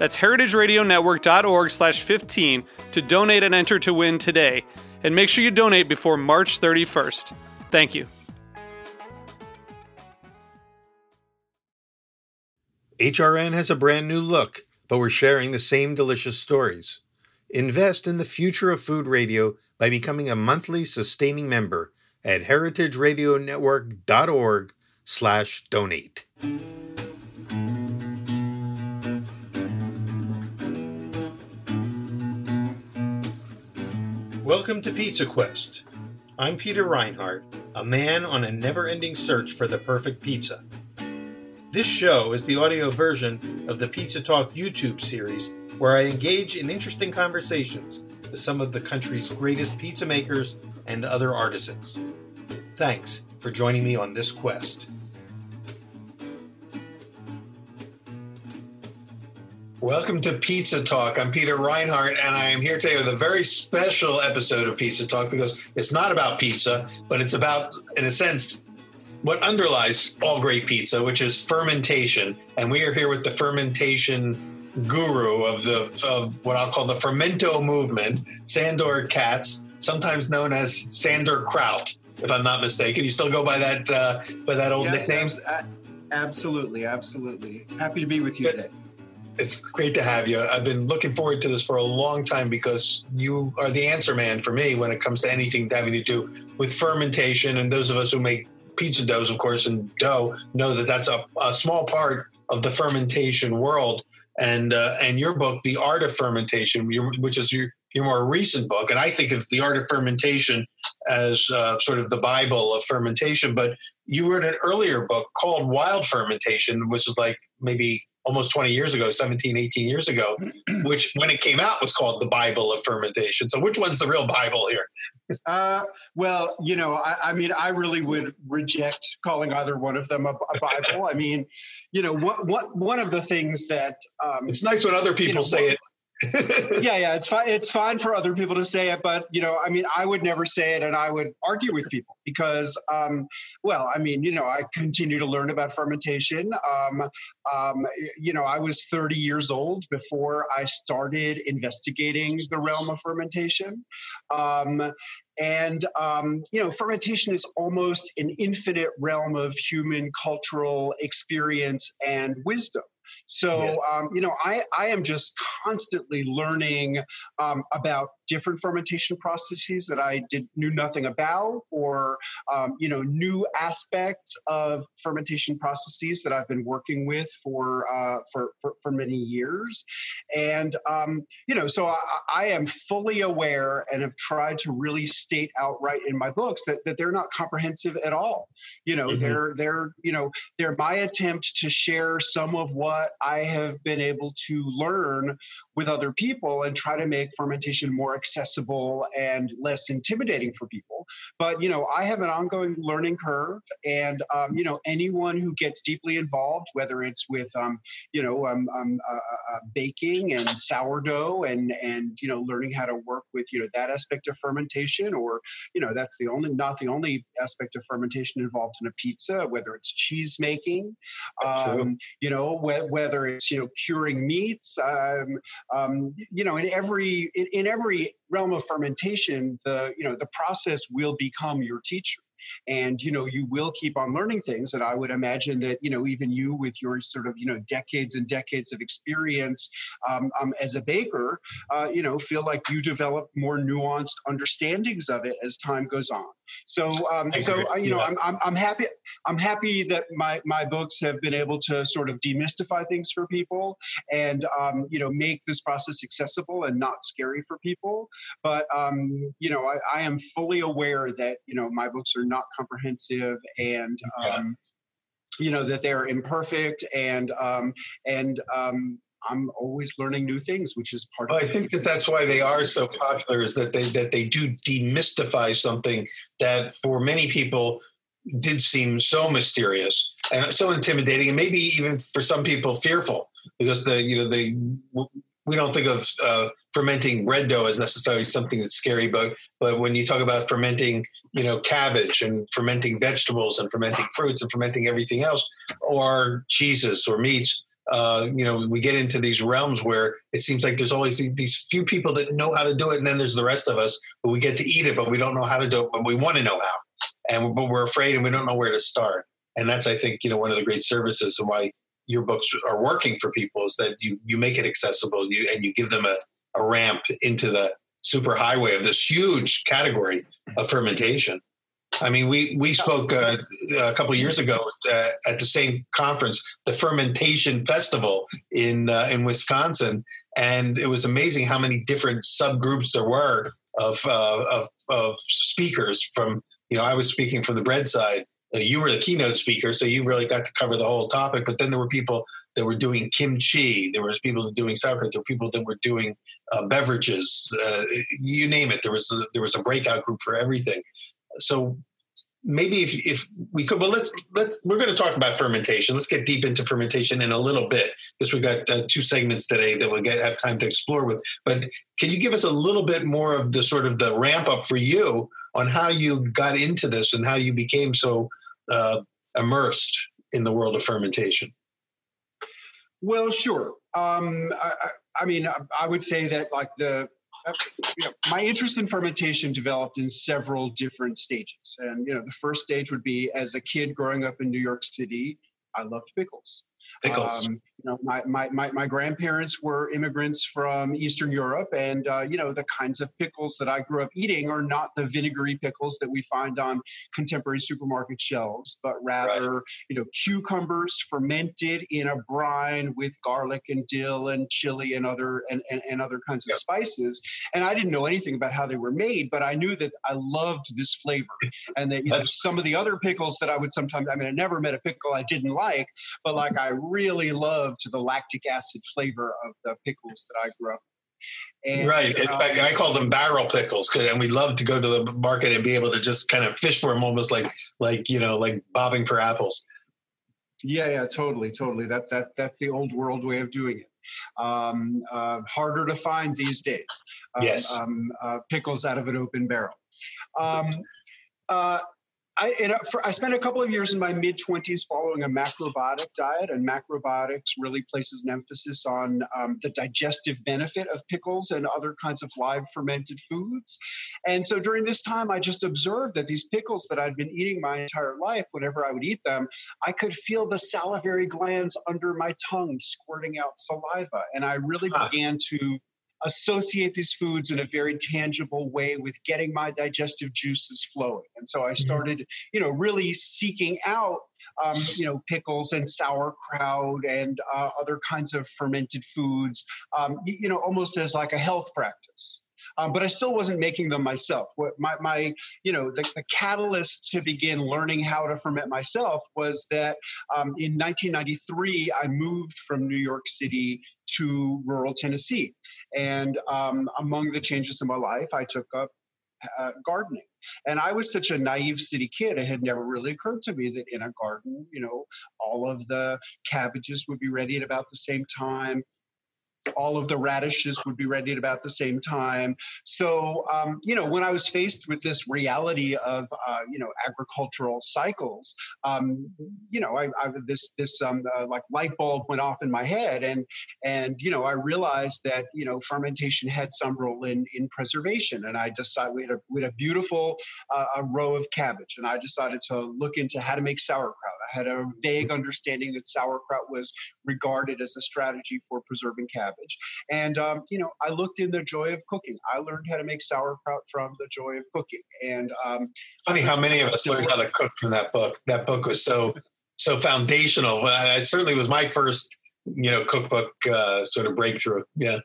That's heritageradionetwork.org slash 15 to donate and enter to win today. And make sure you donate before March 31st. Thank you. HRN has a brand new look, but we're sharing the same delicious stories. Invest in the future of food radio by becoming a monthly sustaining member at heritageradionetwork.org slash donate. Welcome to Pizza Quest. I'm Peter Reinhart, a man on a never ending search for the perfect pizza. This show is the audio version of the Pizza Talk YouTube series where I engage in interesting conversations with some of the country's greatest pizza makers and other artisans. Thanks for joining me on this quest. Welcome to Pizza Talk. I'm Peter Reinhart, and I am here today with a very special episode of Pizza Talk because it's not about pizza, but it's about, in a sense, what underlies all great pizza, which is fermentation. And we are here with the fermentation guru of the of what I'll call the fermento movement, Sandor Katz, sometimes known as Sandor Kraut, if I'm not mistaken. You still go by that uh, by that old Yes, nickname. abs- absolutely, absolutely. Happy to be with you today. It's great to have you. I've been looking forward to this for a long time because you are the answer man for me when it comes to anything having to do with fermentation. And those of us who make pizza doughs, of course, and dough know that that's a, a small part of the fermentation world. And uh, and your book, The Art of Fermentation, which is your your more recent book, and I think of The Art of Fermentation as uh, sort of the Bible of fermentation. But you wrote an earlier book called Wild Fermentation, which is like maybe almost 20 years ago 17 18 years ago which when it came out was called the bible of fermentation. So which one's the real bible here? Uh, well, you know, I, I mean, I really would reject calling either one of them a, a Bible. I mean, you know, what, what, one of the things that, um, it's nice when other people know, say it yeah, yeah, it's fine. It's fine for other people to say it, but you know, I mean, I would never say it, and I would argue with people because, um, well, I mean, you know, I continue to learn about fermentation. Um, um, you know, I was 30 years old before I started investigating the realm of fermentation. Um, and um, you know, fermentation is almost an infinite realm of human cultural experience and wisdom. So, Yeah. um, you know, I, I am just constantly learning um, about different fermentation processes that I did knew nothing about, or um, you know, new aspects of fermentation processes that I've been working with for uh, for, for for many years, and um, you know, so I, I am fully aware and have tried to really state outright in my books that, that they're not comprehensive at all. You know, Mhm. they're they're you know they're my attempt to share some of what I have been able to learn with other people and try to make fermentation more accessible and less intimidating for people. But you know, I have an ongoing learning curve, and um, you know, anyone who gets deeply involved, whether it's with um, you know um, um, uh, uh, uh, baking and sourdough and and you know learning how to work with you know that aspect of fermentation, or you know that's the only not the only aspect of fermentation involved in a pizza, whether it's cheese making, um, you know wh- whether it's you know curing meats um, um, you know in every in, in every realm of fermentation the you know the process will become your teacher and you know you will keep on learning things and i would imagine that you know even you with your sort of you know decades and decades of experience um, um, as a baker uh, you know feel like you develop more nuanced understandings of it as time goes on. So um, so uh, you know I'm, I'm, I'm happy i'm happy that my my books have been able to sort of demystify things for people and um, you know make this process accessible and not scary for people. But um, you know I, I am fully aware that you know my books are not comprehensive and um, you know that they're imperfect and um, and um, I'm always learning new things, which is part well, of. I think that that's why they are so popular. Is that they that they do demystify something that for many people did seem so mysterious and so intimidating, and maybe even for some people fearful because the you know they we don't think of uh, fermenting bread dough is necessarily something that's scary, but but when you talk about fermenting, you know, cabbage and fermenting vegetables and fermenting fruits and fermenting everything else, or cheeses or meats, uh, you know, we get into these realms where it seems like there's always these few people that know how to do it, and then there's the rest of us who we get to eat it, but we don't know how to do it, but we want to know how, and but we're afraid and we don't know where to start. And that's, I think, you know, one of the great services and why your books are working for people is that you you make it accessible and you, and you give them a, a ramp into the superhighway of this huge category of fermentation. I mean, we we spoke uh, a couple of years ago uh, at the same conference, the Fermentation Festival in uh, in Wisconsin, and it was amazing how many different subgroups there were of, uh, of of speakers. From you know, I was speaking from the bread side. Uh, you were the keynote speaker, so you really got to cover the whole topic. But then there were people that were doing kimchi. There was people doing sauerkraut. There were people that were doing uh, beverages. Uh, you name it. There was a, there was a breakout group for everything. So maybe if, if we could, well, let's let's we're going to talk about fermentation. Let's get deep into fermentation in a little bit because we've got uh, two segments today that we'll get have time to explore with. But can you give us a little bit more of the sort of the ramp up for you on how you got into this and how you became so uh, immersed in the world of fermentation? Well, sure. Um, I, I, mean, I would say that like the uh, you know, my interest in fermentation developed in several different stages. And you know, the first stage would be as a kid growing up in New York City, I loved pickles. Pickles. Um, you know, my, my, my, my, grandparents were immigrants from Eastern Europe, and uh, you know the kinds of pickles that I grew up eating are not the vinegary pickles that we find on contemporary supermarket shelves, but rather right. you know cucumbers fermented in a brine with garlic and dill and chili and other and, and, and other kinds yep. of spices. And I didn't know anything about how they were made, but I knew that I loved this flavor, and that you know, some of the other pickles that I would sometimes I mean I never met a pickle I didn't like, but like I really loved the lactic acid flavor of the pickles that I grew up. And, right. In um, fact, I call them barrel pickles, and we love to go to the market and be able to just kind of fish for them, almost like like you know, like bobbing for apples. Yeah, yeah, totally, totally. That that that's the old world way of doing it. Um, uh, harder to find these days. Um, yes. Um, uh, pickles out of an open barrel. Um, uh, I, for, I spent a couple of years in my mid 20s following a macrobiotic diet, and macrobiotics really places an emphasis on um, the digestive benefit of pickles and other kinds of live fermented foods. And so during this time, I just observed that these pickles that I'd been eating my entire life, whenever I would eat them, I could feel the salivary glands under my tongue squirting out saliva. And I really huh. began to associate these foods in a very tangible way with getting my digestive juices flowing. And so I mm-hmm. started, you know, really seeking out, um, you know, pickles and sauerkraut and uh, other kinds of fermented foods, um, you know, almost as like a health practice. Um, but I still wasn't making them myself. What my, my you know, the, the, catalyst to begin learning how to ferment myself was that um, in 1993 I moved from New York City to rural Tennessee, and um, among the changes in my life, I took up uh, gardening. And I was such a naive city kid, it had never really occurred to me that in a garden, you know, all of the cabbages would be ready at about the same time all of the radishes would be ready at about the same time. So, um, you know, when I was faced with this reality of, uh, you know, agricultural cycles, um, you know, I, I this this um, uh, like light bulb went off in my head, and and you know, I realized that you know fermentation had some role in in preservation, and I decided we had a we had a beautiful uh, a row of cabbage, and I decided to look into how to make sauerkraut. I had a vague understanding that sauerkraut was regarded as a strategy for preserving cabbage. And, um, you know, I looked in the joy of cooking. I learned how to make sauerkraut from the joy of cooking. And um, funny how many of us learned how to cook from that book. That book was so, so foundational. It certainly was my first, you know, cookbook uh, sort of breakthrough. Yeah.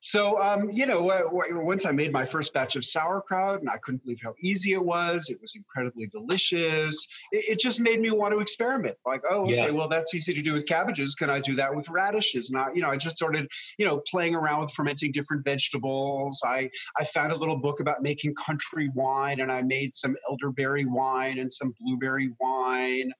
So, um, you know, uh, once I made my first batch of sauerkraut, and I couldn't believe how easy it was. It was incredibly delicious. It, it just made me want to experiment. Like, oh, okay, yeah. well, that's easy to do with cabbages. Can I do that with radishes? And I, you know, I just started, you know, playing around with fermenting different vegetables. I I found a little book about making country wine, and I made some elderberry wine and some blueberry wine.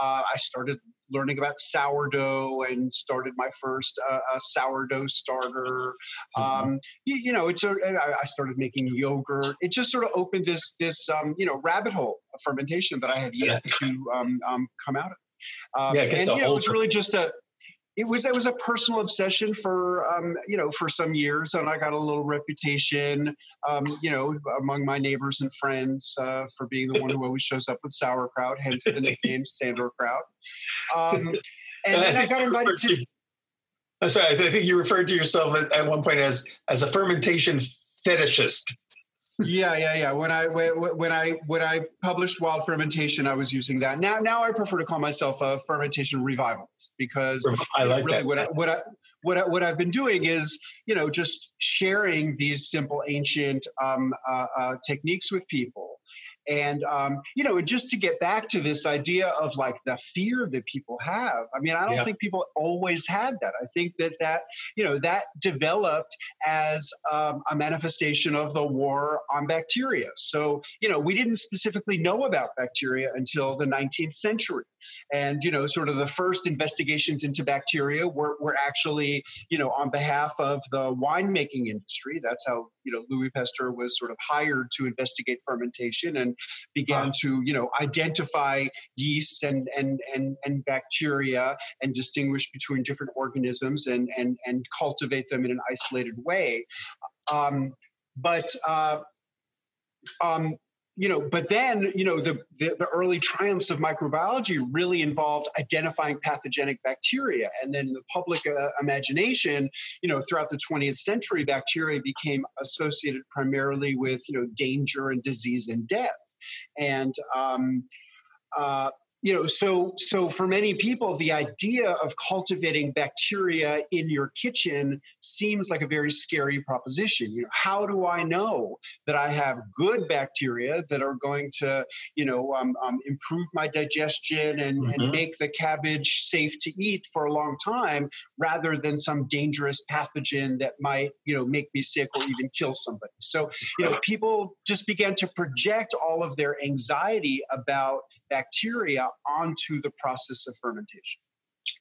Uh, I started learning about sourdough and started my first uh, sourdough starter. Mm-hmm. Um, you, you, know, it's a, I started making yogurt. It just sort of opened this this um, you know rabbit hole of fermentation that I had yet to um, um, come out of. Um, yeah, and you know, it was really just a it was it was a personal obsession for um, you know for some years, and I got a little reputation, um, you know, among my neighbors and friends uh, for being the one who always shows up with sauerkraut, hence the nickname Sandorkraut. Um, and then I got invited to. I'm sorry, I think you referred to yourself at, at one point as as a fermentation fetishist yeah, yeah, yeah. When I when I when I published Wild Fermentation, I was using that. Now, now I prefer to call myself a fermentation revivalist because I like really that. What I, what I what I, what I've been doing is you know just sharing these simple ancient um, uh, uh, techniques with people and, um, you know, just to get back to this idea of like the fear that people have. I mean, I don't yeah. think people always had that. I think that that, you know, that developed as um, a manifestation of the war on bacteria. So, you know, we didn't specifically know about bacteria until the 19th century. And, you know, sort of the first investigations into bacteria were, were actually, you know, on behalf of the winemaking industry. That's how, you know, Louis Pasteur was sort of hired to investigate fermentation and began to, you know, identify yeasts and, and, and, and bacteria and distinguish between different organisms and, and, and cultivate them in an isolated way. Um, but uh, um, you know, but then, you know, the, the, the, early triumphs of microbiology really involved identifying pathogenic bacteria. And then the public uh, imagination, you know, throughout the 20th century, bacteria became associated primarily with, you know, danger and disease and death. And, um, uh, you know so so for many people the idea of cultivating bacteria in your kitchen seems like a very scary proposition you know how do i know that i have good bacteria that are going to you know um, um, improve my digestion and, mm-hmm. and make the cabbage safe to eat for a long time rather than some dangerous pathogen that might you know make me sick or even kill somebody so you know people just began to project all of their anxiety about bacteria onto the process of fermentation.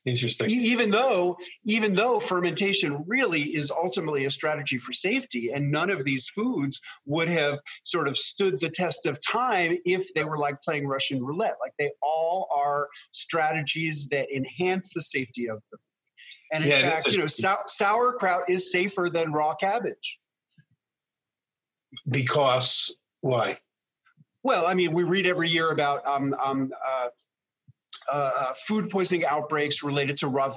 Interesting. Even though, even though fermentation really is ultimately a strategy for safety, and none of these foods would have sort of stood the test of time if they were like playing Russian roulette. Like they all are strategies that enhance the safety of the food. And in yeah, fact, you know, sau- sauerkraut is safer than raw cabbage. Because why? Well, I mean, we read every year about um, um, uh, uh, uh, food poisoning outbreaks related to raw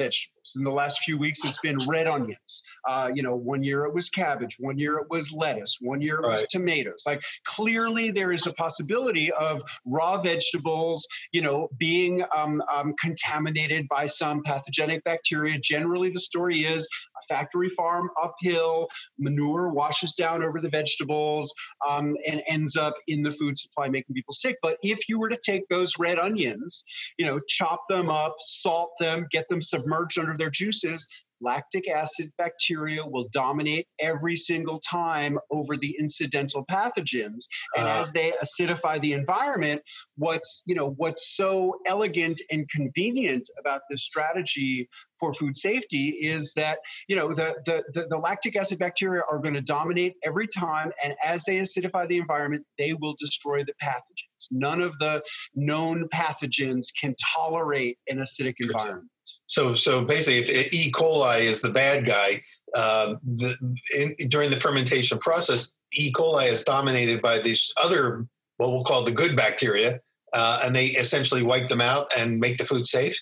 vegetables. In the last few weeks, it's been red onions. Uh, you know, one year it was cabbage, one year it was lettuce, one year it right. was tomatoes. Like clearly, there is a possibility of raw vegetables, you know, being um, um, contaminated by some pathogenic bacteria. Generally, the story is a factory farm uphill, manure washes down over the vegetables um, and ends up in the food supply, making people sick. But if you were to take those red onions, you know, chop them up, salt them, get them submerged under their juices, lactic acid bacteria will dominate every single time over the incidental pathogens. And uh, as they acidify the environment what's you know what's so elegant and convenient about this strategy for food safety is that you know the, the the, the lactic acid bacteria are going to dominate every time and as they acidify the environment they will destroy the pathogens. None of the known pathogens can tolerate an acidic environment. So so basically if e. coli is the bad guy uh, the, in, during the fermentation process e. coli is dominated by these other what we'll call the good bacteria uh, and they essentially wipe them out and make the food safe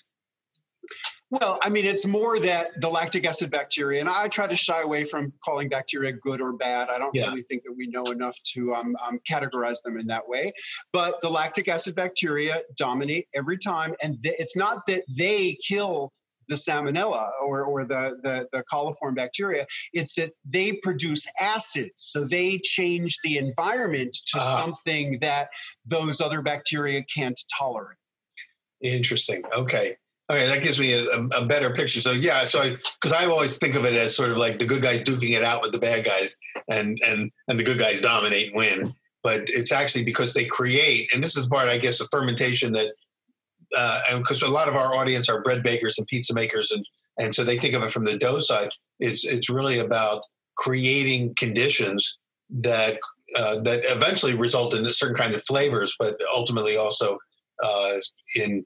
well, I mean, it's more that the lactic acid bacteria, and I try to shy away from calling bacteria good or bad. I don't yeah. really think that we know enough to um, um, categorize them in that way. But the lactic acid bacteria dominate every time, and th- it's not that they kill the salmonella or, or the, the, the coliform bacteria. It's that they produce acids. So they change the environment to uh, something that those other bacteria can't tolerate. Interesting. Okay. Okay, that gives me a, a, better picture. So yeah, so because I, always think of it as sort of like the good guys duking it out with the bad guys, and and and the good guys dominate and win. But it's actually because they create, and this is part, I guess, of fermentation that, uh, and because a lot of our audience are bread bakers and pizza makers, and and so they think of it from the dough side. It's it's really about creating conditions that uh, that eventually result in certain kind of flavors, but ultimately also uh, in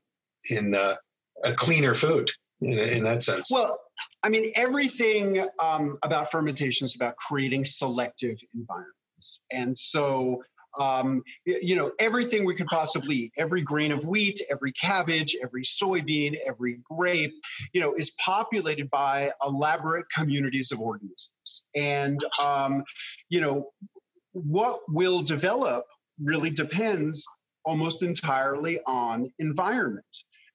in uh, a cleaner food in, in that sense. Well, I mean, everything um, about fermentation is about creating selective environments. And so, um, you know, everything we could possibly eat, every grain of wheat, every cabbage, every soybean, every grape, you know, is populated by elaborate communities of organisms. And, um, you know, what will develop really depends almost entirely on environment.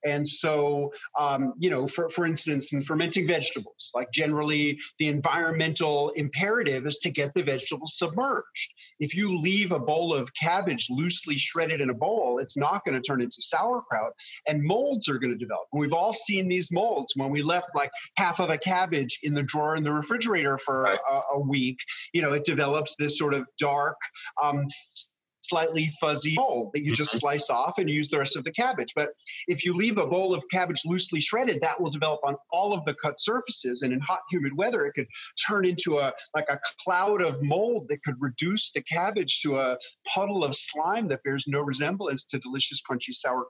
And so, um, you know, for, for instance, in fermenting vegetables, like generally the environmental imperative is to get the vegetables submerged. If you leave a bowl of cabbage loosely shredded in a bowl, it's not going to turn into sauerkraut and molds are going to develop. And we've all seen these molds when we left like half of a cabbage in the drawer in the refrigerator for right. a, a, week, you know, it develops this sort of dark, um, slightly fuzzy mold that you just mm-hmm. slice off and use the rest of the cabbage. But if you leave a bowl of cabbage loosely shredded, that will develop on all of the cut surfaces. And in hot, humid weather, it could turn into a like a cloud of mold that could reduce the cabbage to a puddle of slime that bears no resemblance to delicious, crunchy sauerkraut.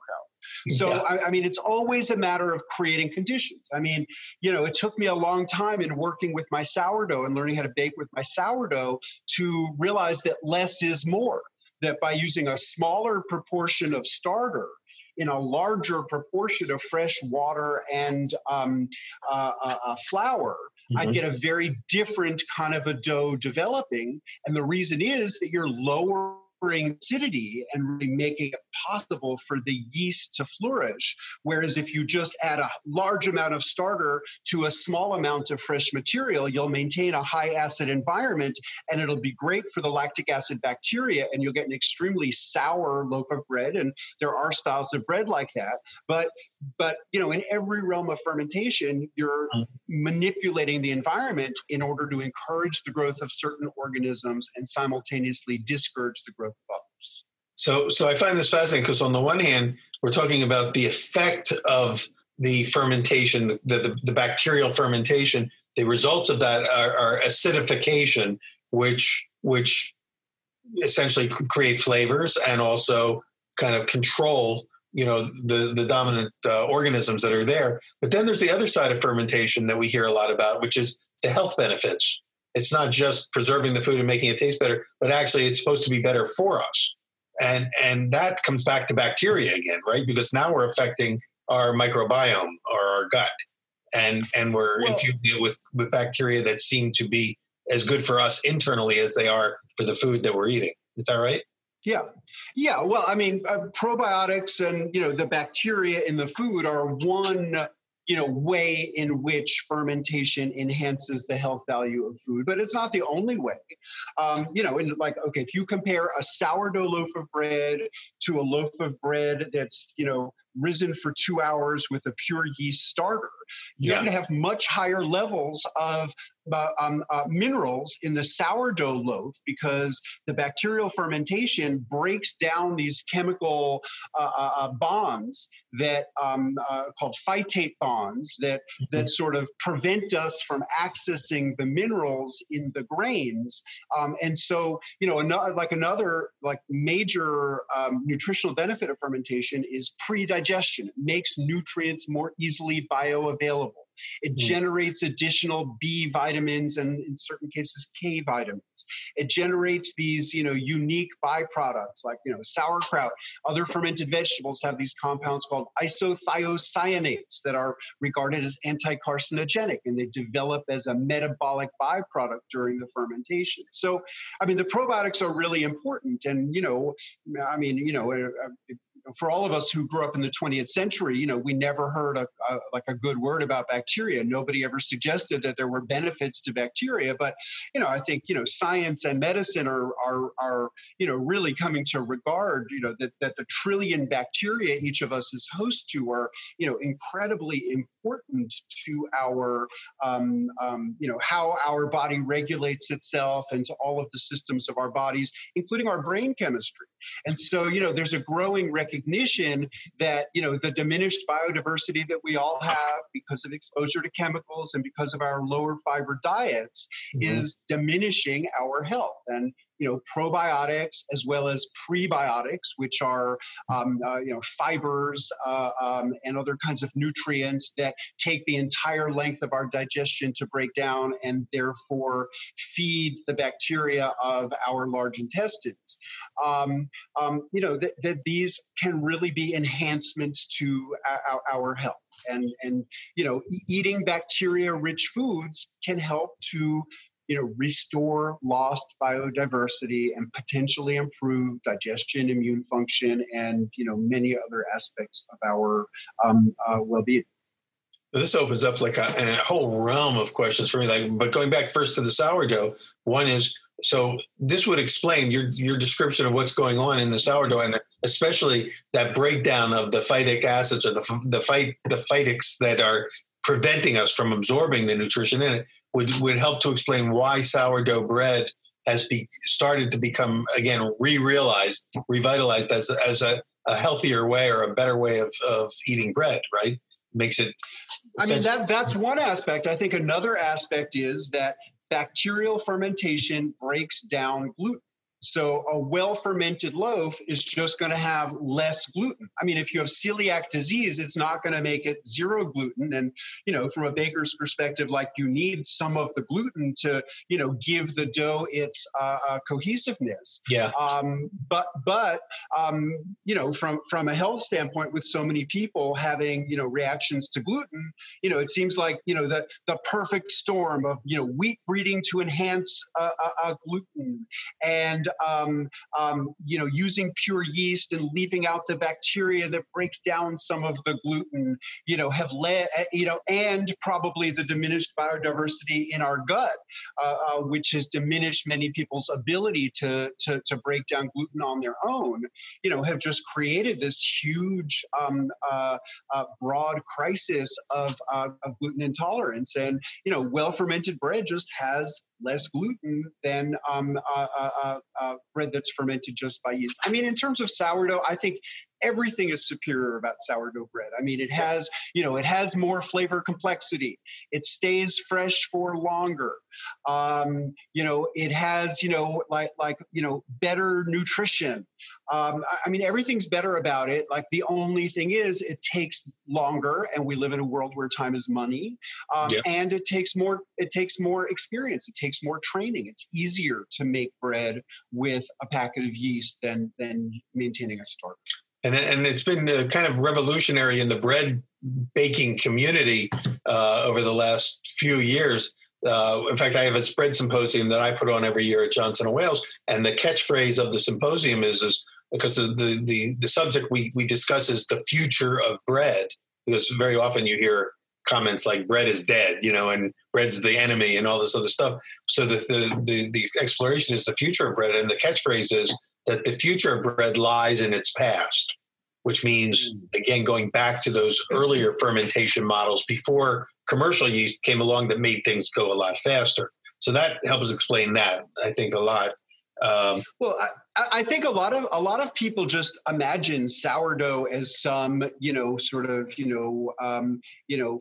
So, yeah. I, I, mean, it's always a matter of creating conditions. I mean, you know, it took me a long time in working with my sourdough and learning how to bake with my sourdough to realize that less is more that by using a smaller proportion of starter in a larger proportion of fresh water and um, uh, uh, uh flour, mm-hmm. I get a very different kind of a dough developing. And the reason is that you're lower acidity and really making it possible for the yeast to flourish. Whereas if you just add a large amount of starter to a small amount of fresh material, you'll maintain a high acid environment and it'll be great for the lactic acid bacteria and you'll get an extremely sour loaf of bread. And there are styles of bread like that. But but you know, in every realm of fermentation, you're mm-hmm. manipulating the environment in order to encourage the growth of certain organisms and simultaneously discourage the growth of others. So, so I find this fascinating because on the one hand, we're talking about the effect of the fermentation, the, the, the bacterial fermentation. The results of that are, are, acidification, which which essentially create flavors and also kind of control you know the the dominant uh, organisms that are there but then there's the other side of fermentation that we hear a lot about which is the health benefits it's not just preserving the food and making it taste better, but actually it's supposed to be better for us. And and that comes back to bacteria again, right? Because now we're affecting our microbiome or our gut. And and we're well, infusing it with, with bacteria that seem to be as good for us internally as they are for the food that we're eating. Is that right? Yeah, yeah. Well, I mean, uh, probiotics and you know the bacteria in the food are one you know way in which fermentation enhances the health value of food but it's not the only way um, you know and like okay if you compare a sourdough loaf of bread to a loaf of bread that's you know risen for two hours with a pure yeast starter you're yeah. going to have much higher levels of um, uh, minerals in the sourdough loaf because the bacterial fermentation breaks down these chemical uh, uh, uh bonds that um, uh, called phytate bonds that mm-hmm. that sort of prevent us from accessing the minerals in the grains. Um, and so, you know, another, like another like major um, nutritional benefit of fermentation is pre-digestion. It makes nutrients more easily bioavailable. It mm. generates additional B vitamins and in certain cases K vitamins. It generates these, you know, unique byproducts like, you know, sauerkraut. Other fermented vegetables have these compounds called isothiocyanates that are regarded as anti-carcinogenic and they develop as a metabolic byproduct during the fermentation. So, I mean, the probiotics are really important. And, you know, I mean, you know, for all of us who grew up in the 20th century, you know, we never heard a, a, like a good word about bacteria. Nobody ever suggested that there were benefits to bacteria. But you know, I think you know, science and medicine are are are you know really coming to regard you know that that the trillion bacteria each of us is host to are you know incredibly important to our um, um, you know how our body regulates itself and to all of the systems of our bodies, including our brain chemistry. And so you know, there's a growing recognition recognition that you know the diminished biodiversity that we all have because of exposure to chemicals and because of our lower fiber diets mm-hmm. is diminishing our health and you know probiotics as well as prebiotics, which are um, uh, you know fibers uh, um, and other kinds of nutrients that take the entire length of our digestion to break down and therefore feed the bacteria of our large intestines. Um, um you know that, that these can really be enhancements to our, our health and and you know eating bacteria rich foods can help to you know, restore lost biodiversity and potentially improve digestion, immune function, and you know many other aspects of our um, uh, well-being. This opens up like a, a, whole realm of questions for me. Like, but going back first to the sourdough, one is so this would explain your your description of what's going on in the sourdough, and especially that breakdown of the phytic acids or the the fight the phytics that are preventing us from absorbing the nutrition in it would would help to explain why sourdough bread has be, started to become again re-realized, revitalized as as a, a healthier way or a better way of, of eating bread. Right, makes it. I mean that that's one aspect. I think another aspect is that bacterial fermentation breaks down gluten. So a well fermented loaf is just going to have less gluten. I mean, if you have celiac disease, it's not going to make it zero gluten. And, you know, from a baker's perspective, like you need some of the gluten to, you know, give the dough its uh, uh, cohesiveness. Yeah. Um, but, but, um, you know, from, from a health standpoint, with so many people having, you know, reactions to gluten, you know, it seems like, you know, the, the perfect storm of, you know, wheat breeding to enhance uh, gluten and, um, um, you know, using pure yeast and leaving out the bacteria that breaks down some of the gluten, you know, have led, eh, you know, and probably the diminished biodiversity in our gut, uh, uh, which has diminished many people's ability to, to, to break down gluten on their own, you know, have just created this huge, um, uh, uh broad crisis of, uh, of gluten intolerance. And, you know, well fermented bread just has less gluten than um, uh, uh, uh, bread that's fermented just by yeast. I mean, in terms of sourdough, I think everything is superior about sourdough bread. I mean, it has, you know, it has more flavor complexity. It stays fresh for longer. Um, you know, it has, you know, like like you know, better nutrition. Um, I mean, everything's better about it. Like the only thing is, it takes longer, and we live in a world where time is money, um, yep. and it takes more. It takes more experience. It takes more training. It's easier to make bread with a packet of yeast than than maintaining a store and and it's been uh, kind of revolutionary in the bread baking community uh, over the last few years. Uh, in fact, I have a spread symposium that I put on every year at Johnson and Wales, and the catchphrase of the symposium is is because the the the, subject we we discuss is the future of bread. Because very often you hear comments like bread is dead, you know, and bread's the enemy and all this other stuff. So the, the, the, the exploration is the future of bread. And the catchphrase is that the future of bread lies in its past, which means, mm. again, going back to those earlier fermentation models before commercial yeast came along that made things go a lot faster. So that helps explain that, I think, a lot. Um, well, I, I, think a lot of a lot of people just imagine sourdough as some, you know, sort of, you know, um, you know,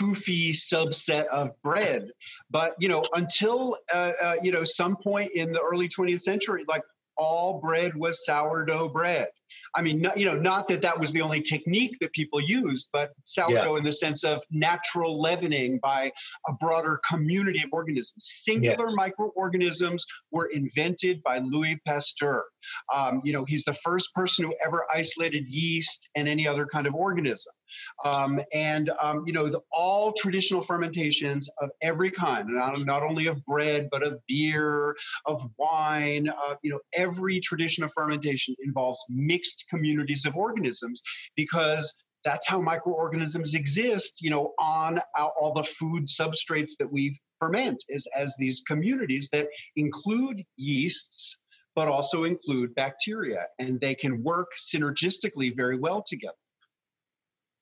foofy subset of bread. But you know, until uh, uh, you know some point in the early 20th century, like all bread was sourdough bread. I mean, not, you know, not that that was the only technique that people used, but sourdough yeah. in the sense of natural leavening by a broader community of organisms. Singular yes. microorganisms were invented by Louis Pasteur. Um, you know, he's the first person who ever isolated yeast and any other kind of organism. Um, and um, you know the, all traditional fermentations of every kind, not, not only of bread but of beer, of wine. Uh, you know every tradition of fermentation involves mixed communities of organisms because that's how microorganisms exist. You know on all the food substrates that we ferment is as these communities that include yeasts but also include bacteria and they can work synergistically very well together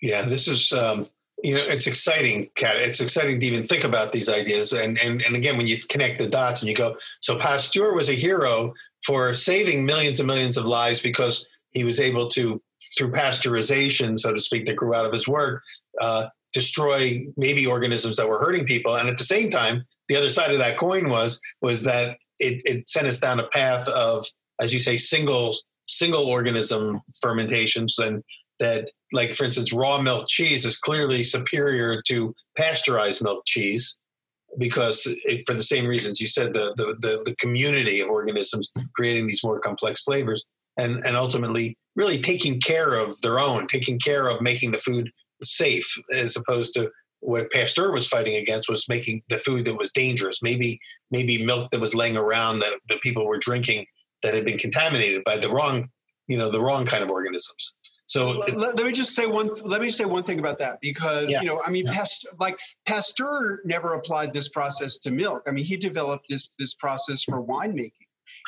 yeah, this is um, you know it's exciting, Kat. It's exciting to even think about these ideas. And and and again, when you connect the dots and you go, so Pasteur was a hero for saving millions and millions of lives because he was able to, through pasteurization, so to speak, that grew out of his work, uh, destroy maybe organisms that were hurting people. And at the same time, the other side of that coin was was that it, it sent us down a path of, as you say, single single organism fermentations and that like for instance raw milk cheese is clearly superior to pasteurized milk cheese because it, for the same reasons you said the, the, the the community of organisms creating these more complex flavors and and ultimately really taking care of their own taking care of making the food safe as opposed to what Pasteur was fighting against was making the food that was dangerous. Maybe maybe milk that was laying around that, that people were drinking that had been contaminated by the wrong you know the wrong kind of organisms so let, let, me just say one. Let me say one thing about that because yeah. you know, I mean, yeah. Pasteur, like Pasteur never applied this process to milk. I mean, he developed this this process for winemaking.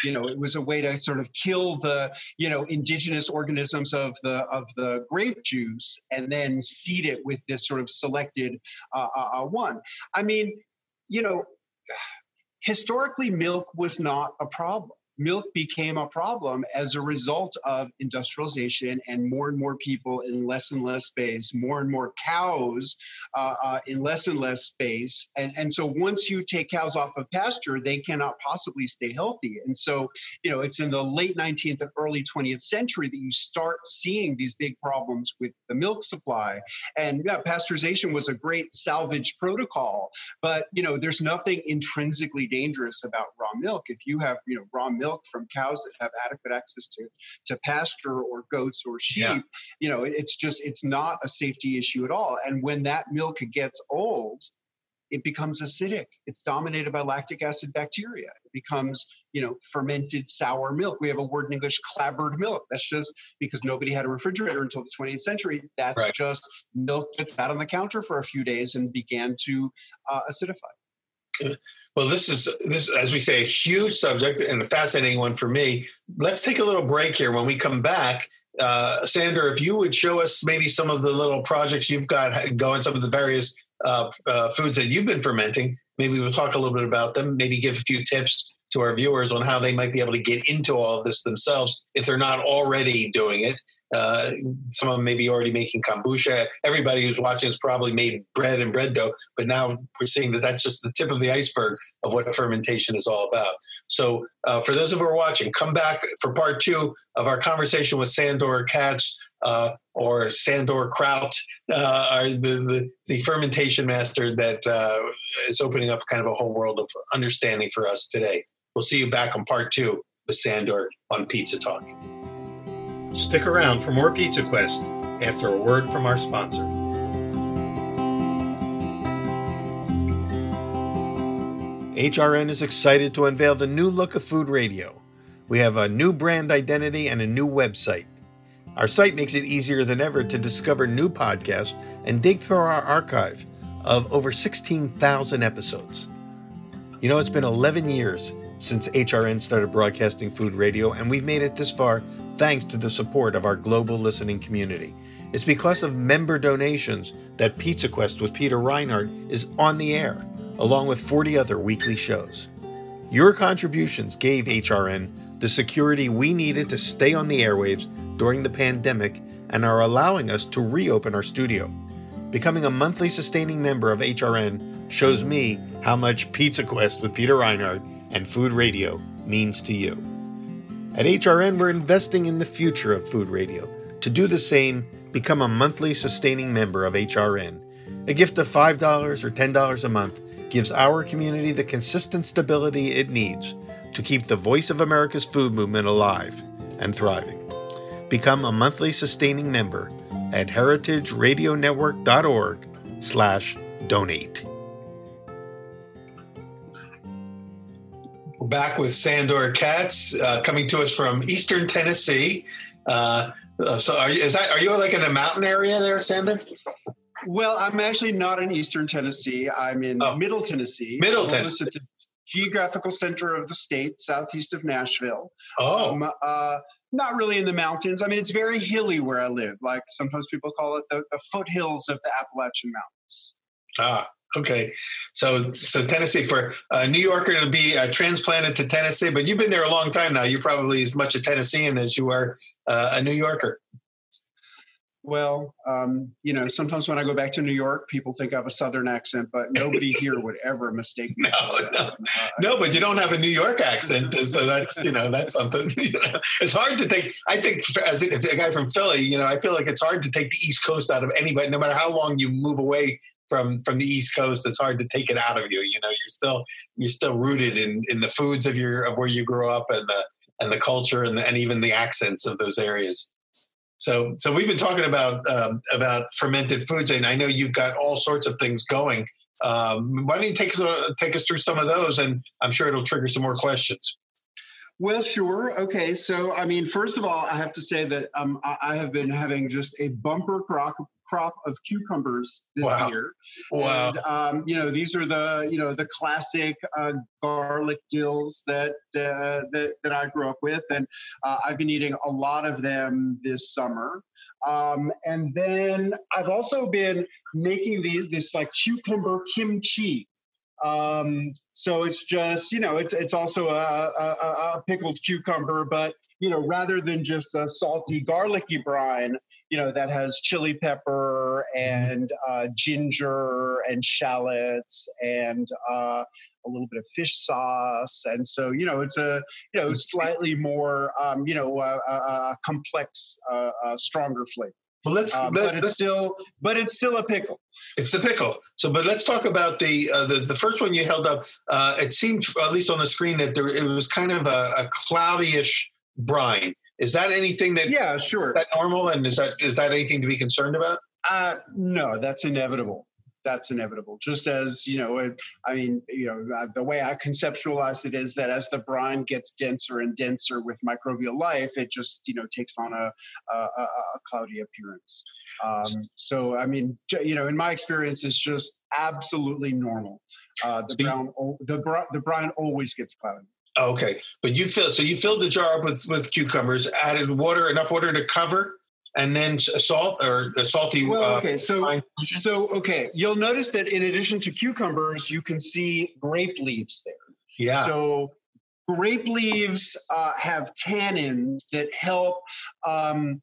You know, it was a way to sort of kill the you know indigenous organisms of the of the grape juice and then seed it with this sort of selected uh, uh, uh one. I mean, you know, historically, milk was not a problem milk became a problem as a result of industrialization and more and more people in less and less space, more and more cows uh, uh, in less and less space. And, and so once you take cows off of pasture, they cannot possibly stay healthy. And so, you know, it's in the late 19th and early 20th century that you start seeing these big problems with the milk supply. And yeah, pasteurization was a great salvage protocol, but, you know, there's nothing intrinsically dangerous about raw milk. If you have, you know, raw milk, milk from cows that have adequate access to to pasture or goats or sheep yeah. you know it's just it's not a safety issue at all. And when that milk gets old it becomes acidic. It's dominated by lactic acid bacteria. It becomes you know fermented sour milk. We have a word in english clabbered milk. That's just because nobody had a refrigerator until the 20th century. That's right. just milk that sat on the counter for a few days and began to uh, acidify well, this is this as we say a huge subject and a fascinating one for me. Let's take a little break here. When we come back, uh, Sandor, if you would show us maybe some of the little projects you've got going, some of the various uh, uh, foods that you've been fermenting. Maybe we'll talk a little bit about them. Maybe give a few tips to our viewers on how they might be able to get into all of this themselves if they're not already doing it. Uh, some of them may be already making kombucha. Everybody who's watching has probably made bread and bread dough, but now we're seeing that that's just the tip of the iceberg of what fermentation is all about. So, uh, for those of you who are watching, come back for part two of our conversation with Sandor Katz uh, or Sandor Kraut, uh, the, the, the, fermentation master that uh, is opening up kind of a whole world of understanding for us today. We'll see you back on part two with Sandor on Pizza Talk. Stick around for more Pizza Quest after a word from our sponsor. HRN is excited to unveil the new look of food radio. We have a new brand identity and a new website. Our site makes it easier than ever to discover new podcasts and dig through our archive of over 16,000 episodes. You know, it's been 11 years since HRN started broadcasting food radio, and we've made it this far thanks to the support of our global listening community. It's because of member donations that Pizza Quest with Peter Reinhart is on the air, along with 40 other weekly shows. Your contributions gave HRN the security we needed to stay on the airwaves during the pandemic and are allowing us to reopen our studio. Becoming a monthly sustaining member of HRN shows me how much Pizza Quest with Peter Reinhart and Food Radio means to you. At HRN, we're investing in the future of food radio. To do the same, become a monthly sustaining member of HRN. A gift of $5 or $10 a month gives our community the consistent stability it needs to keep the voice of America's food movement alive and thriving. Become a monthly sustaining member at heritageradionetwork.org slash donate. We're back with Sandor Katz, uh, coming to us from Eastern Tennessee. Uh, uh, so, are you, is that are you like in a mountain area there, Sandor? Well, I'm actually not in Eastern Tennessee. I'm in Oh. Middle Tennessee. Middle Tennessee. at the geographical center of the state, southeast of Nashville. Oh, Um, uh, not really in the mountains. I mean, it's very hilly where I live. Like sometimes people call it the, the foothills of the Appalachian Mountains. ah, okay. So, so Tennessee for a New Yorker to be uh, transplanted to Tennessee, but you've been there a long time now. You're probably as much a Tennessean as you are uh, a New Yorker. Well, um, you know, sometimes when I go back to New York, people think I have a Southern accent, but nobody here would ever mistake me. No, no. Uh, No, but you don't have a New York accent, so that's you know that's something. You know, it's hard to take. I think as a, a guy from Philly, you know, I feel like it's hard to take the East Coast out of anybody. No matter how long you move away from from the East Coast, it's hard to take it out of you. You know, you're still you're still rooted in in the foods of your of where you grew up and the and the culture and the, and even the accents of those areas. So so we've been talking about um, about fermented foods, and I know you've got all sorts of things going. Um, why don't you take us uh, take us through some of those, and I'm sure it'll trigger some more questions. Well, sure. Okay. So, I mean, first of all, I have to say that um, I, I have been having just a bumper crop, crop of cucumbers this Wow. year. Wow. And, um, you know, these are the, you know, the classic uh, garlic dills that, uh, that, that I grew up with. And uh, I've been eating a lot of them this summer. Um, and then I've also been making the, this like cucumber kimchi. Um, so it's just, you know, it's it's also a, a, a- pickled cucumber, but you know, rather than just a salty, garlicky brine, you know, that has chili pepper and uh, ginger and shallots and uh, a little bit of fish sauce, and so you know, it's a you know slightly more um, you know uh, complex, uh, uh, stronger flavor. Well, let's, Um, let, but it's let's still, but it's still a pickle. it's a pickle. So, but let's talk about the uh, the the first one you held up. Uh, it seemed, at least on the screen, that there it was kind of a, a cloudyish brine. Is that anything that Yeah, sure. that normal, and is that is that anything to be concerned about? Uh, no, that's inevitable. That's inevitable. Just as you know, it, I mean, you know, uh, the way I conceptualize it is that as the brine gets denser and denser with microbial life, it just you know takes on a a, a, cloudy appearance. Um, so, I mean, you know, in my experience, it's just absolutely normal. Uh, the brown, the br- the brine always gets cloudy. Okay, but you fill so you filled the jar up with with cucumbers, added water, enough water to cover, and then salt or a salty. Well, uh, okay, so so okay, you'll notice that in addition to cucumbers, you can see grape leaves there. yeah. So grape leaves uh, have tannins that help um,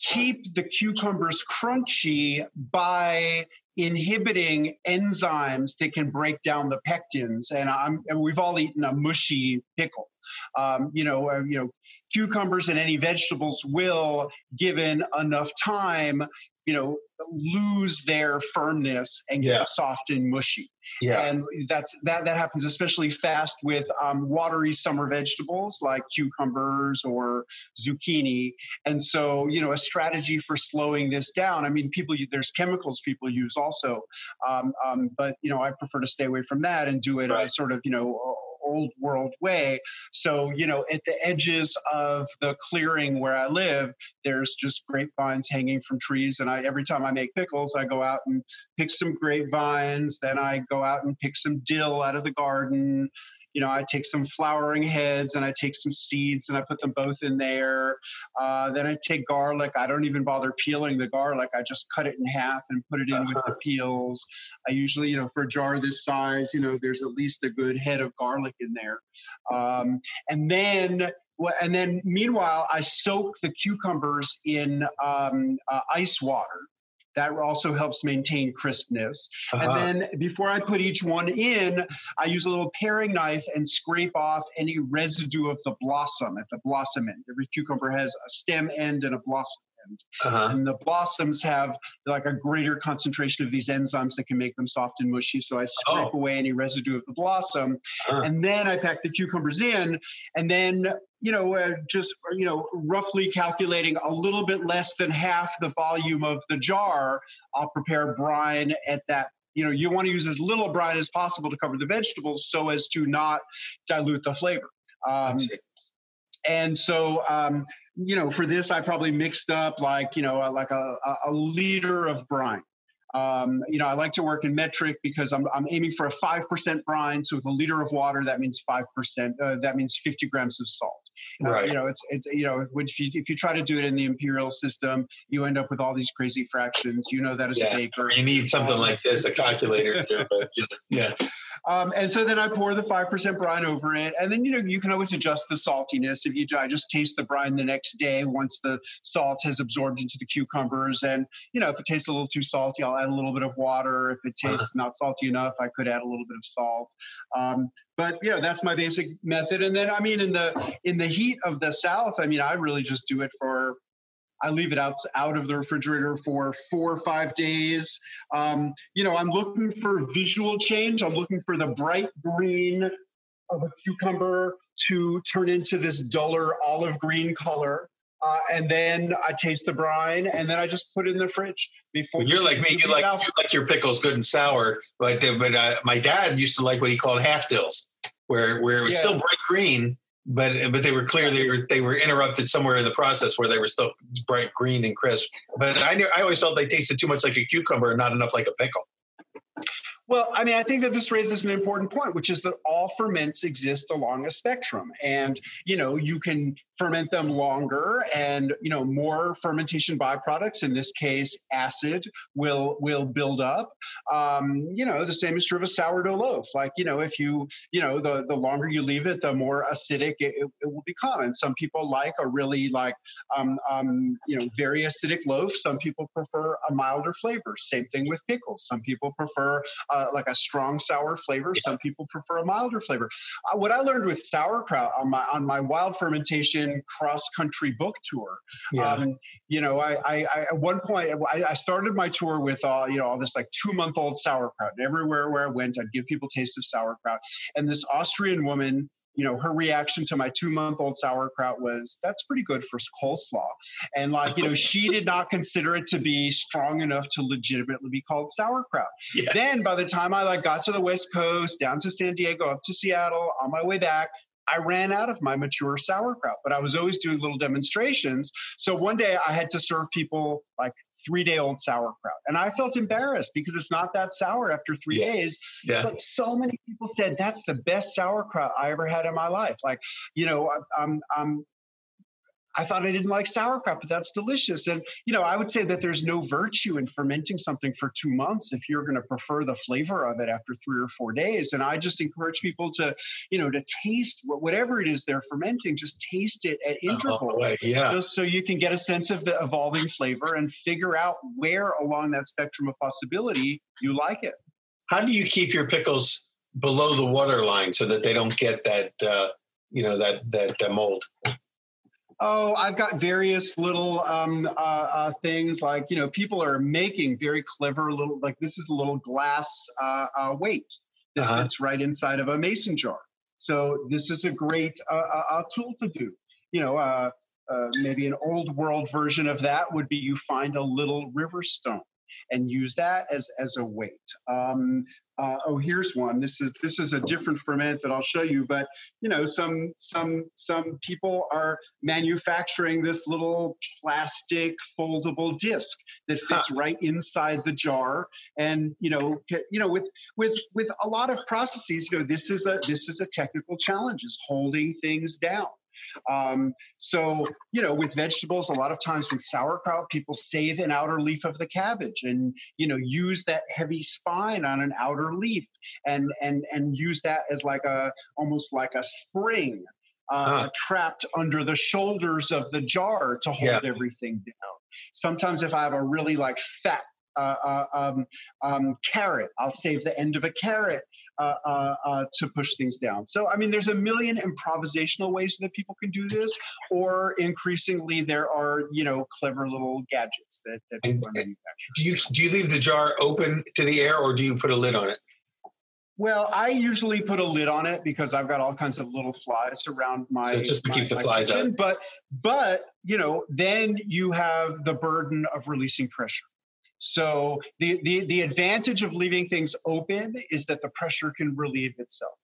keep the cucumbers crunchy by inhibiting enzymes that can break down the pectins. And, I'm, and we've all eaten a mushy pickle. Um, you know, uh, you know, cucumbers and any vegetables will, given enough time, you know, lose their firmness and get Yeah. soft and mushy yeah. and that's that that happens especially fast with um, watery summer vegetables like cucumbers or zucchini and so you know a strategy for slowing this down i mean people there's chemicals people use also um, um, but you know i prefer to stay away from that and do it a Right. sort of you know old world way so you know at the edges of the clearing where i live there's just grapevines hanging from trees and i every time i make pickles i go out and pick some grapevines. Then I go out and pick some dill out of the garden. You know, I take some flowering heads and I take some seeds and I put them both in there. Uh, then I take garlic. I don't even bother peeling the garlic. I just cut it in half and put it in with the peels. I usually, you know, for a jar this size, you know, there's at least a good head of garlic in there. Um, and then and then meanwhile, I soak the cucumbers in um, uh, ice water. That also helps maintain crispness. Uh-huh. And then before I put each one in, I use a little paring knife and scrape off any residue of the blossom at the blossom end. Every cucumber has a stem end and a blossom uh-huh. And the blossoms have like a greater concentration of these enzymes that can make them soft and mushy. So I scrape oh. away any residue of the blossom, uh-huh. and then I pack the cucumbers in, and then you know uh, just you know roughly calculating a little bit less than half the volume of the jar. I'll prepare brine at that you know you want to use as little brine as possible to cover the vegetables so as to not dilute the flavor um, and so um, you know, for this, I probably mixed up like, you know, like a, a liter of brine. Um, you know, I like to work in metric because I'm, I'm aiming for a 5% brine. So with a liter of water, that means 5%, uh, that means 50 grams of salt. Uh, right. You know, it's, it's, you know, if you, if you try to do it in the imperial system, you end up with all these crazy fractions. You know that as yeah. a baker. You need something um, like this, a calculator. too, but, yeah. Um, and so then I pour the 5% brine over it. And then, you know, you can always adjust the saltiness. If you I just taste the brine the next day once the salt has absorbed into the cucumbers. And, you know, if it tastes a little too salty, I'll add a little bit of water. If it tastes uh-huh. not salty enough, I could add a little bit of salt. Um, but you know that's my basic method and then i mean in the in the heat of the south i mean i really just do it for I leave it out out of the refrigerator for four or five days. Um, you know, I'm looking for visual change. I'm looking for the bright green of a cucumber to turn into this duller olive green color. Uh, and then I taste the brine, and then I just put it in the fridge. Before you're like me, you like you like your pickles good and sour. But but uh, my dad used to like what he called half dills, where where it was yeah. still bright green, but but they were clear they were they were interrupted somewhere in the process where they were still bright green and crisp. But I knew I always felt they tasted too much like a cucumber and not enough like a pickle. Well, I mean, I think that this raises an important point, which is that all ferments exist along a spectrum. And, you know, you can ferment them longer and, you know, more fermentation byproducts, in this case, acid, will will build up. Um, you know, the same is true of a sourdough loaf. Like, you know, if you, you know, the, the longer you leave it, the more acidic it, it, it will become. And some people like a really like, um, um, you know, very acidic loaf. Some people prefer a milder flavor. Same thing with pickles. Some people prefer like a strong sour flavor. Yeah. Some people prefer a milder flavor. Uh, what I learned with sauerkraut on my on my wild fermentation cross country book tour, yeah. um, you know, I, I, I, at one point I, I started my tour with all you know all this like two month old sauerkraut. And everywhere where I went, I'd give people taste of sauerkraut. And this Austrian woman you know, her reaction to my two month old sauerkraut was, that's pretty good for coleslaw. And like, you know, she did not consider it to be strong enough to legitimately be called sauerkraut. Yeah. Then by the time I like got to the West Coast, down to San Diego, up to Seattle, on my way back, I ran out of my mature sauerkraut, but I was always doing little demonstrations. So one day I had to serve people like three day old sauerkraut. And I felt embarrassed because it's not that sour after three yeah. days. Yeah. But so many people said that's the best sauerkraut I ever had in my life. Like, you know, I'm, I'm I thought I didn't like sauerkraut, but that's delicious. And, you know, I would say that there's no virtue in fermenting something for two months if you're going to prefer the flavor of it after three or four days. And I just encourage people to, you know, to taste whatever it is they're fermenting, just taste it at intervals. Oh, yeah. Just so you can get a sense of the evolving flavor and figure out where along that spectrum of possibility you like it. How do you keep your pickles below the water line so that they don't get that, uh, you know, that, that uh, mold? Oh, I've got various little um, uh, uh, things like you know people are making very clever little like this is a little glass uh, uh weight that uh-huh. fits right inside of a mason jar. So this is a great uh, uh, tool to do. You know, maybe an old world version of that would be you find a little river stone and use that as as a weight. Um, uh, oh here's one. This is this is a different ferment that i'll show you but you know some some some people are manufacturing this little plastic foldable disc that fits huh. right inside the jar. And you know you know with with with a lot of processes you know this is a this is a technical challenge is holding things down um, so, you know, with vegetables, a lot of times with sauerkraut, people save an outer leaf of the cabbage and, you know, use that heavy spine on an outer leaf and, and, and use that as like a, almost like a spring uh, trapped under the shoulders of the jar to hold yeah. everything down. Sometimes if I have a really like fat uh, uh, um, um, carrot. I'll save the end of a carrot uh, uh, uh, to push things down. So, I mean, there's a million improvisational ways that people can do this, or increasingly there are, you know, clever little gadgets that, that people are manufacturing. Do you do you leave the jar open to the air, or do you put a lid on it? Well, I usually put a lid on it because I've got all kinds of little flies around my. So just to my, keep the flies kitchen. out. But but you know, then you have the burden of releasing pressure. So the, the, the advantage of leaving things open is that the pressure can relieve itself.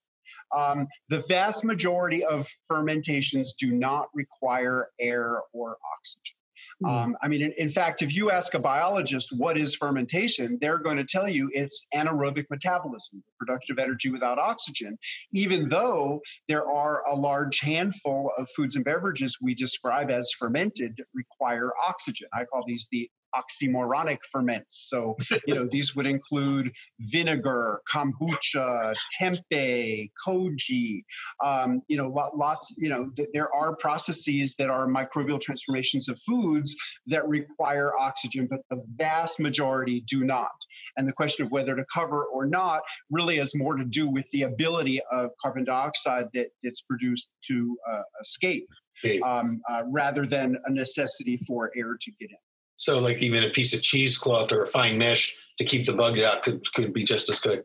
Um, the vast majority of fermentations do not require air or oxygen. Hmm. Um, I mean, in, in, fact, if you ask a biologist what is fermentation, they're going to tell you it's anaerobic metabolism, the production of energy without oxygen, even though there are a large handful of foods and beverages we describe as fermented that require oxygen. I call these the oxymoronic ferments. So, you know, these would include vinegar, kombucha, tempeh, koji. Um, you know, lots. You know, th- there are processes that are microbial transformations of foods that require oxygen, but the vast majority do not. And the question of whether to cover or not really has more to do with the ability of carbon dioxide that, that's produced to uh, escape. Um, uh, rather than a necessity for air to get in. So, like even a piece of cheesecloth or a fine mesh to keep the bugs out could could be just as good.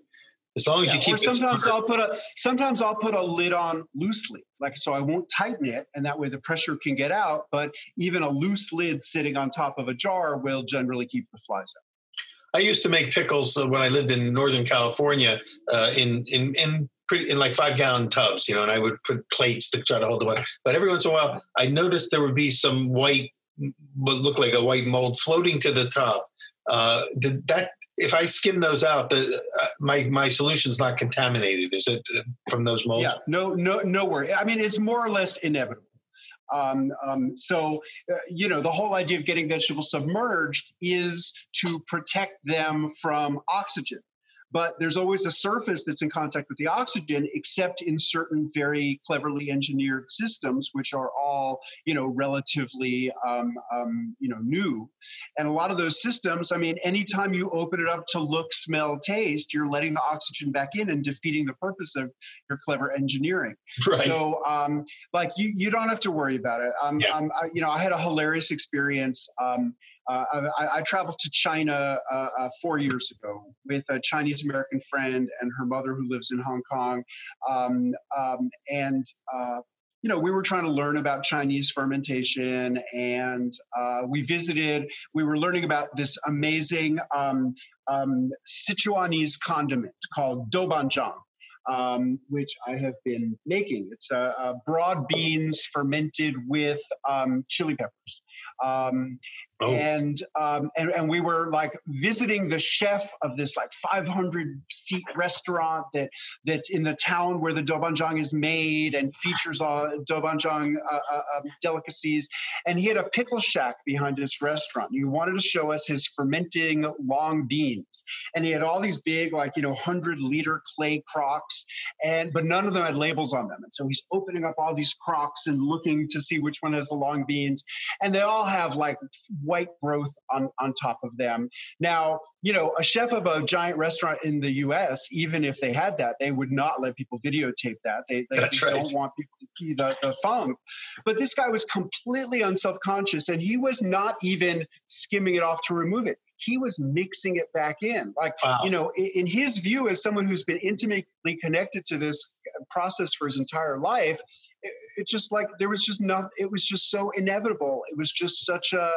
As long as yeah, you keep. Or sometimes I'll put a sometimes I'll put a lid on loosely, like so I won't tighten it, and that way the pressure can get out. But even a loose lid sitting on top of a jar will generally keep the flies out. I used to make pickles uh, when I lived in Northern California, uh, in in in pretty in like five gallon tubs, you know, and I would put plates to try to hold the water. But every once in a while, I noticed there would be some white what looked like a white mold floating to the top. Uh, did that if I skim those out, the uh, my my solution's not contaminated. Is it from those molds? Yeah, no, no, no worry. I mean, it's more or less inevitable. Um, um, so, uh, you know, the whole idea of getting vegetables submerged is to protect them from oxygen but there's always a surface that's in contact with the oxygen, except in certain very cleverly engineered systems, which are all, you know, relatively, um, um, you know, new. And a lot of those systems, I mean, anytime you open it up to look, smell, taste, you're letting the oxygen back in and defeating the purpose of your clever engineering. Right. So, um, like, you, you don't have to worry about it. Um, yeah. Um, I, you know, I had a hilarious experience. Um, I, I, traveled to China uh, uh, four years ago with a Chinese American friend and her mother who lives in Hong Kong. Um, um, and uh, you know, we were trying to learn about Chinese fermentation, and uh, we visited. We were learning about this amazing um, um, Sichuanese condiment called doubanjiang. Um, which I have been making. It's uh, broad beans fermented with um, chili peppers. Um, Oh. And, um, and and we were like visiting the chef of this like 500 seat restaurant that that's in the town where the doubanjiang is made and features all doubanjiang uh, uh, um, delicacies. And he had a pickle shack behind his restaurant. He wanted to show us his fermenting long beans, and he had all these big like you know 100 liter clay crocks, and but none of them had labels on them. And so he's opening up all these crocks and looking to see which one has the long beans, and they all have like white growth on, on top of them. Now, you know, a chef of a giant restaurant in the US, even if they had that, they would not let people videotape that. They, they, they right. don't want people to see the, the funk. But this guy was completely unself conscious and he was not even skimming it off to remove it he was mixing it back in. Like, wow. you know, in, in, his view, as someone who's been intimately connected to this process for his entire life, it, it just like there was just nothing, it was just so inevitable. It was just such a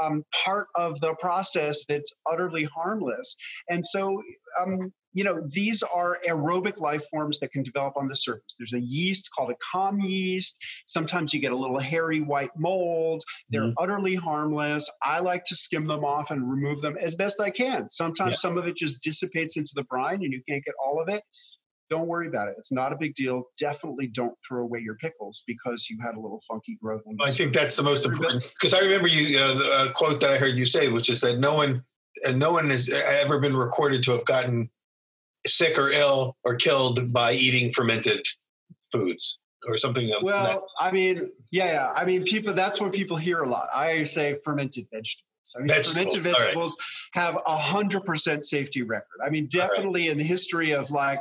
um, part of the process that's utterly harmless. And so, um, you know, these are aerobic life forms that can develop on the surface. There's a yeast called a kahm yeast. Sometimes you get a little hairy white mold. They're mm-hmm. utterly harmless. I like to skim them off and remove them as best I can. Sometimes yeah. some of it just dissipates into the brine and you can't get all of it. Don't worry about it. It's not a big deal. Definitely don't throw away your pickles because you had a little funky growth. I think that's the most important because I remember you uh, the quote that I heard you say, which is that no one, and no one has ever been recorded to have gotten sick or ill or killed by eating fermented foods or something. Well, that. I mean, yeah, yeah. I mean, people. That's what people hear a lot. I say fermented vegetables. I mean, vegetables. fermented vegetables right. have a hundred percent safety record. I mean, definitely right. in the history of like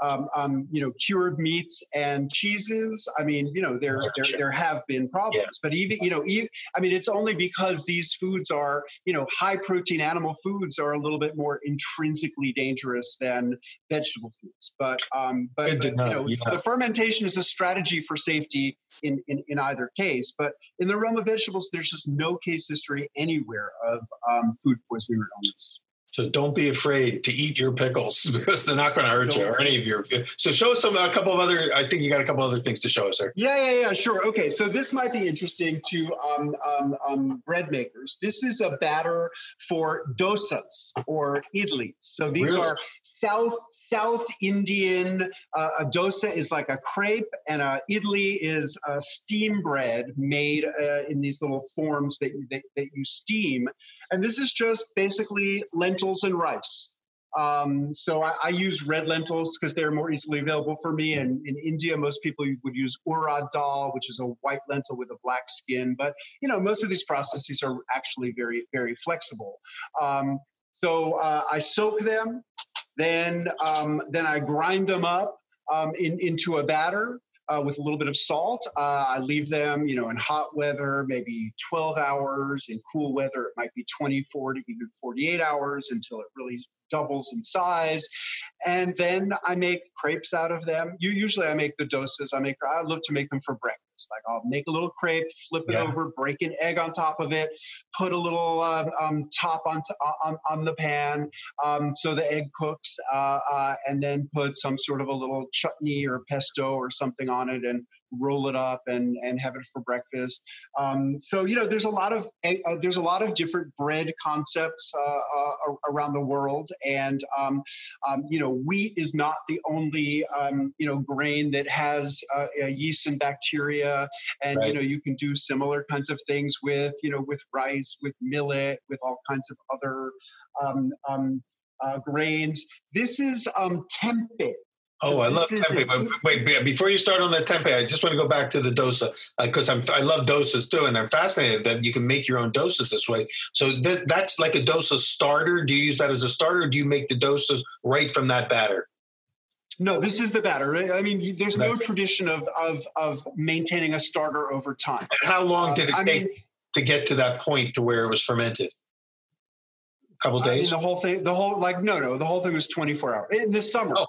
um, um, you know, cured meats and cheeses. I mean, you know, there there, there have been problems, yeah. but even you know, even, I mean, it's only because these foods are you know high protein animal foods are a little bit more intrinsically dangerous than vegetable foods. But um, but, but know, you know, yeah. the fermentation is a strategy for safety in, in in either case. But in the realm of vegetables, there's just no case history anywhere of um, food poisoning or illness. So don't be afraid to eat your pickles because they're not going to hurt don't you or any of your. So show us some a couple of other. I think you got a couple other things to show us, sir. Yeah, yeah, yeah. Sure. Okay. So this might be interesting to um, um, um, bread makers. This is a batter for dosas or idlis. So these really? are South South Indian. Uh, a dosa is like a crepe, and a idli is a steam bread made uh, in these little forms that you, that, that you steam. And this is just basically lentils lentils and rice. Um, so I, I, use red lentils because they're more easily available for me. And in India, most people would use urad dal, which is a white lentil with a black skin. But you know, most of these processes are actually very, very flexible. Um, so uh, I soak them, then um, then I grind them up um, in, into a batter uh, with a little bit of salt. Uh, I leave them, you know, in hot weather, maybe 12 hours. In cool weather, it might be 24 to even 48 hours until it really doubles in size. And then I make crepes out of them. You usually I make the dosas. I make I love to make them for breakfast. Like I'll make a little crepe, flip it yeah. over, break an egg on top of it, put a little uh, um, top on, t- on, on the pan um, so the egg cooks, uh, uh, and then put some sort of a little chutney or pesto or something on it, and roll it up and and have it for breakfast. Um, so you know, there's a lot of uh, there's a lot of different bread concepts uh, uh, around the world, and um, um, you know, wheat is not the only um, you know grain that has uh, yeast and bacteria, and right. you know, you can do similar kinds of things with you know with rice, with millet, with all kinds of other um, um, uh, grains. This is um, tempeh. Oh, I love tempeh. But wait, before you start on the tempeh, I just want to go back to the dosa because uh, I'm love dosas too, and I'm fascinated that you can make your own dosas this way. So that that's like a dosa starter. Do you use that as a starter? or Do you make the dosas right from that batter? No, this is the batter. I mean, there's no tradition of of of maintaining a starter over time. And how long did it uh, take mean, to get to that point to where it was fermented? A couple days. I mean, the whole thing, the whole like no, no, the whole thing was 24 hours in the summer. Oh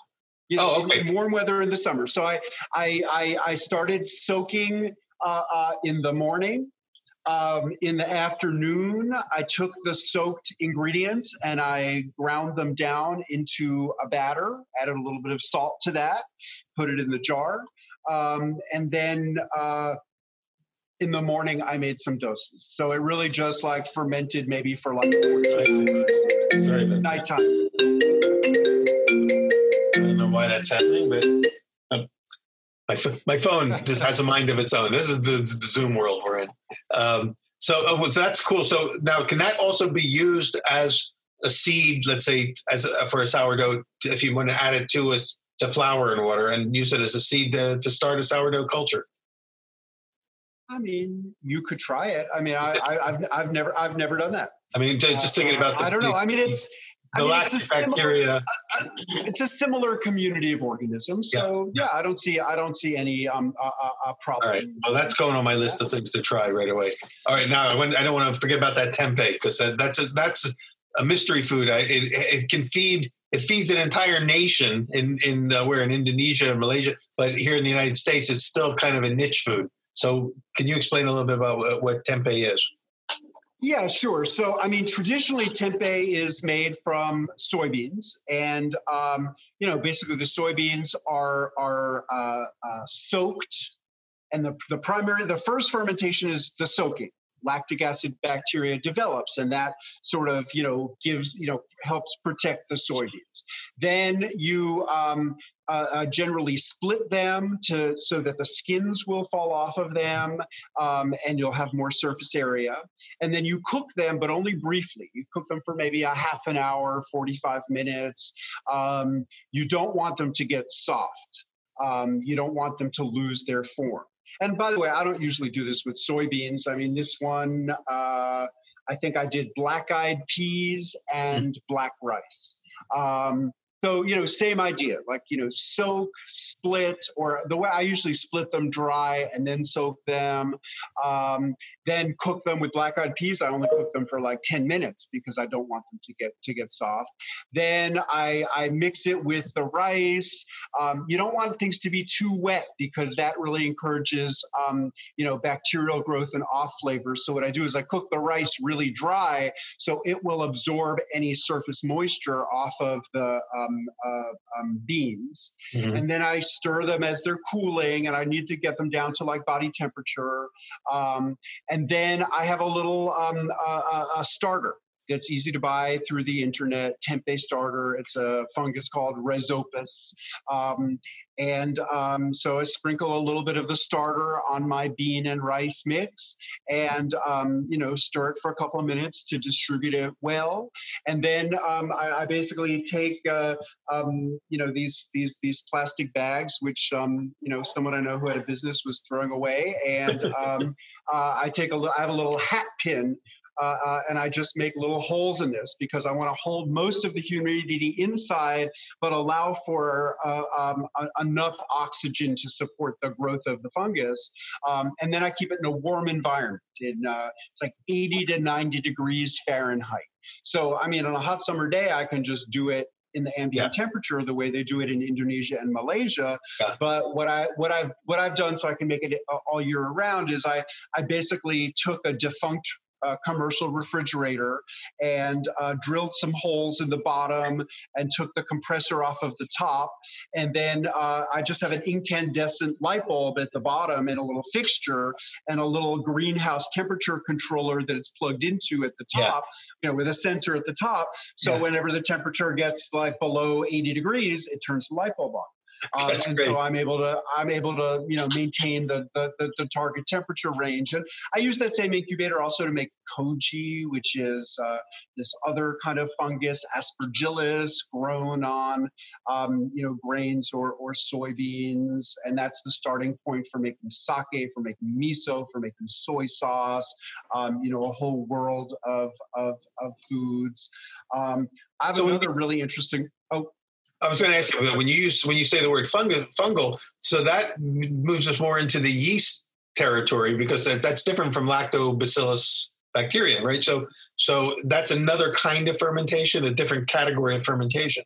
you know, oh, okay. warm weather in the summer. So I I I, I started soaking uh, uh, in the morning. Um, in the afternoon, I took the soaked ingredients and I ground them down into a batter. Added a little bit of salt to that. Put it in the jar, um, and then. Uh, in the morning, I made some dosas. So it really just like fermented maybe for like 14 minutes. Sorry, nighttime I don't know why that's happening, but my my phone just has a mind of its own. This is the, the Zoom world we're in. Um, so, uh, so that's cool. So now, can that also be used as a seed? Let's say, as a, for a sourdough, if you want to add it to us to flour and water, and use it as a seed to, to start a sourdough culture. I mean, you could try it. I mean, I, have I've never I've never done that. I mean, just thinking about the, I don't know. I mean, it's I mean, it's bacteria. Similar, uh, it's a similar community of organisms. So yeah, yeah I don't see I don't see any um uh, uh, problem. All right, well that's going on my list of things to try right away. All right, now I, I don't want to forget about that tempeh because that's a that's a mystery food. I, it, it can feed it feeds an entire nation in in uh, where in Indonesia and Malaysia, but here in the United States, it's still kind of a niche food. So, can you explain a little bit about what, what tempeh is? Yeah, sure. So, I mean, traditionally, tempeh is made from soybeans, and um, you know, basically, the soybeans are are uh, uh, soaked, and the the primary, the first fermentation is the soaking. Lactic acid bacteria develops, and that sort of you know gives you know helps protect the soybeans. Then you um, uh, uh, generally split them to so that the skins will fall off of them um, and you'll have more surface area. And then you cook them but only briefly. You cook them for maybe a half an hour 45 minutes. Um, you don't want them to get soft. Um, you don't want them to lose their form and by the way i don't usually do this with soybeans. I mean this one uh, i think i did black eyed peas and black rice. Um, so, you know, same idea, like, you know, soak, split, or the way I usually split them dry and then soak them, um, then cook them with black eyed peas. I only cook them for like 10 minutes because I don't want them to get to get soft. Then I, I mix it with the rice. Um, you don't want things to be too wet because that really encourages, um, you know, bacterial growth and off flavors. So what I do is I cook the rice really dry so it will absorb any surface moisture off of the um, um, uh, um, beans, mm-hmm. and then I stir them as they're cooling, and I need to get them down to like body temperature. Um, and then I have a little um, uh, a starter that's easy to buy through the internet, tempeh starter. It's a fungus called Rhizopus. Um, and um, so I sprinkle a little bit of the starter on my bean and rice mix and, um, you know, stir it for a couple of minutes to distribute it well. And then um, I, I, basically take, uh, um, you know, these, these, these plastic bags, which, um, you know, someone I know who had a business was throwing away. And um, uh, I take a little, I have a little hat pin uh, uh, and I just make little holes in this because I want to hold most of the humidity inside, but allow for uh, um, enough oxygen to support the growth of the fungus. Um, and then I keep it in a warm environment. In uh, it's like 80 to 90 degrees Fahrenheit. So I mean, on a hot summer day, I can just do it in the ambient yeah. temperature the way they do it in Indonesia and Malaysia. Yeah. But what I what I've what I've done so I can make it all year around is I I basically took a defunct a commercial refrigerator and uh, drilled some holes in the bottom and took the compressor off of the top. And then uh, I just have an incandescent light bulb at the bottom and a little fixture and a little greenhouse temperature controller that it's plugged into at the top, yeah. you know, with a sensor at the top. So yeah. whenever the temperature gets like below 80 degrees, it turns the light bulb on. Um, and great. so I'm able to I'm able to you know maintain the, the, the the target temperature range. And I use that same incubator also to make koji, which is uh, this other kind of fungus, aspergillus, grown on um, you know grains or or soybeans, and that's the starting point for making sake, for making miso, for making soy sauce. Um, you know, a whole world of of, of foods. Um, I have so another really interesting. Oh, I was going to ask you when you use when you say the word fungal, fungal, so that moves us more into the yeast territory because that, that's different from lactobacillus bacteria, right? So so that's another kind of fermentation, a different category of fermentation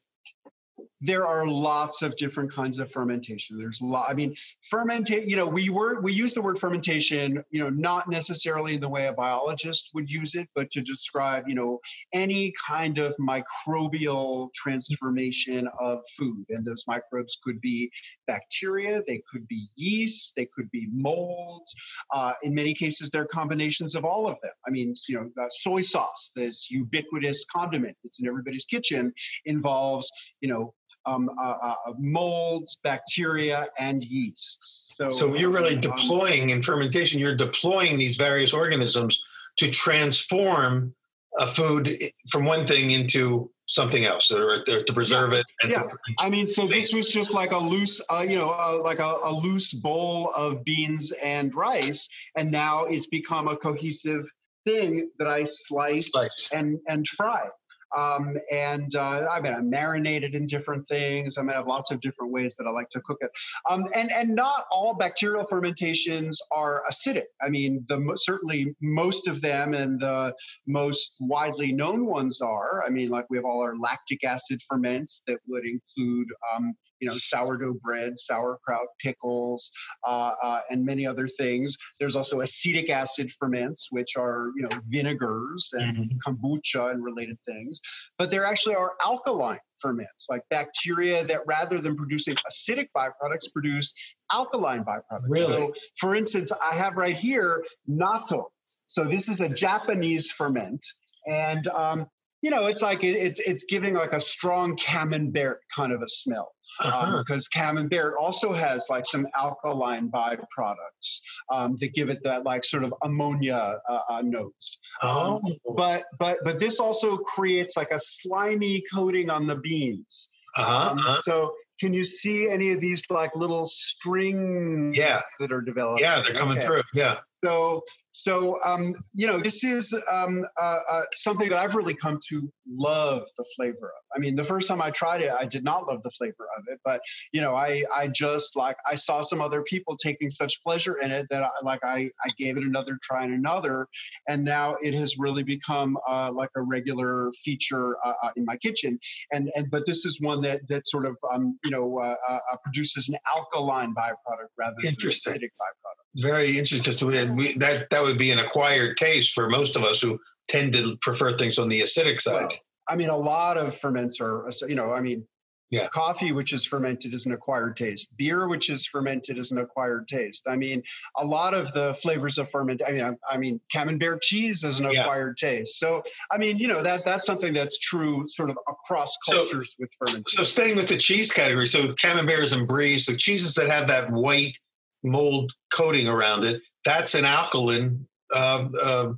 there are lots of different kinds of fermentation. There's a lot. I mean, fermentation. You know, we were we use the word fermentation. You know, not necessarily in the way a biologist would use it, but to describe you know any kind of microbial transformation of food. And those microbes could be bacteria, they could be yeast, they could be molds. Uh, in many cases, they're combinations of all of them. I mean, you know, uh, soy sauce, this ubiquitous condiment that's in everybody's kitchen, involves you know um, uh, uh, molds, bacteria, and yeasts. So, so you're really um, deploying in fermentation. You're deploying these various organisms to transform a food from one thing into something else or, to preserve yeah. it. yeah. To, I mean, so this was just like a loose, uh, you know, uh, like a, a, loose bowl of beans and rice, and now it's become a cohesive thing that I slice, slice. and and fry. Um, and uh, I mean, I marinate it in different things. I mean, I have lots of different ways that I like to cook it. Um, and and not all bacterial fermentations are acidic. I mean, the certainly most of them and the most widely known ones are. I mean, like we have all our lactic acid ferments that would include um, you know sourdough bread, sauerkraut, pickles, uh, uh, and many other things. There's also acetic acid ferments, which are you know vinegars and mm-hmm. kombucha and related things. But there actually are alkaline ferments, like bacteria that rather than producing acidic byproducts, produce alkaline byproducts. Really? So, for instance, I have right here natto. So this is a Japanese ferment, and um, you know, it's like it, it's it's giving like a strong camembert kind of a smell uh-huh. um, because camembert also has like some alkaline byproducts um, that give it that like sort of ammonia uh, uh, notes. Um, oh. but but but this also creates like a slimy coating on the beans. Uh-huh. Um, uh-huh. So can you see any of these like little strings yeah. that are developing? Yeah, they're coming okay. through. Yeah. So so, um, you know, this is um, uh, uh, something that I've really come to love the flavor of. I mean, the first time I tried it, I did not love the flavor of it, but you know, I I just like I saw some other people taking such pleasure in it that I, like I I gave it another try and another, and now it has really become uh, like a regular feature uh, uh, in my kitchen. And and but this is one that that sort of um, you know uh, produces an alkaline byproduct rather than an acidic byproduct very interesting because that that would be an acquired taste for most of us who tend to prefer things on the acidic side. Well, I mean, a lot of ferments are, you know, I mean, yeah. Coffee, which is fermented, is an acquired taste. Beer, which is fermented, is an acquired taste. I mean, a lot of the flavors of ferment. I mean, I, I mean, camembert cheese is an yeah. acquired taste. So, I mean, you know, that that's something that's true, sort of across cultures so, with fermentation. So, staying with the cheese category, so camemberts and bries, the cheeses that have that white mold coating around it. That's an alkaline uh, uh,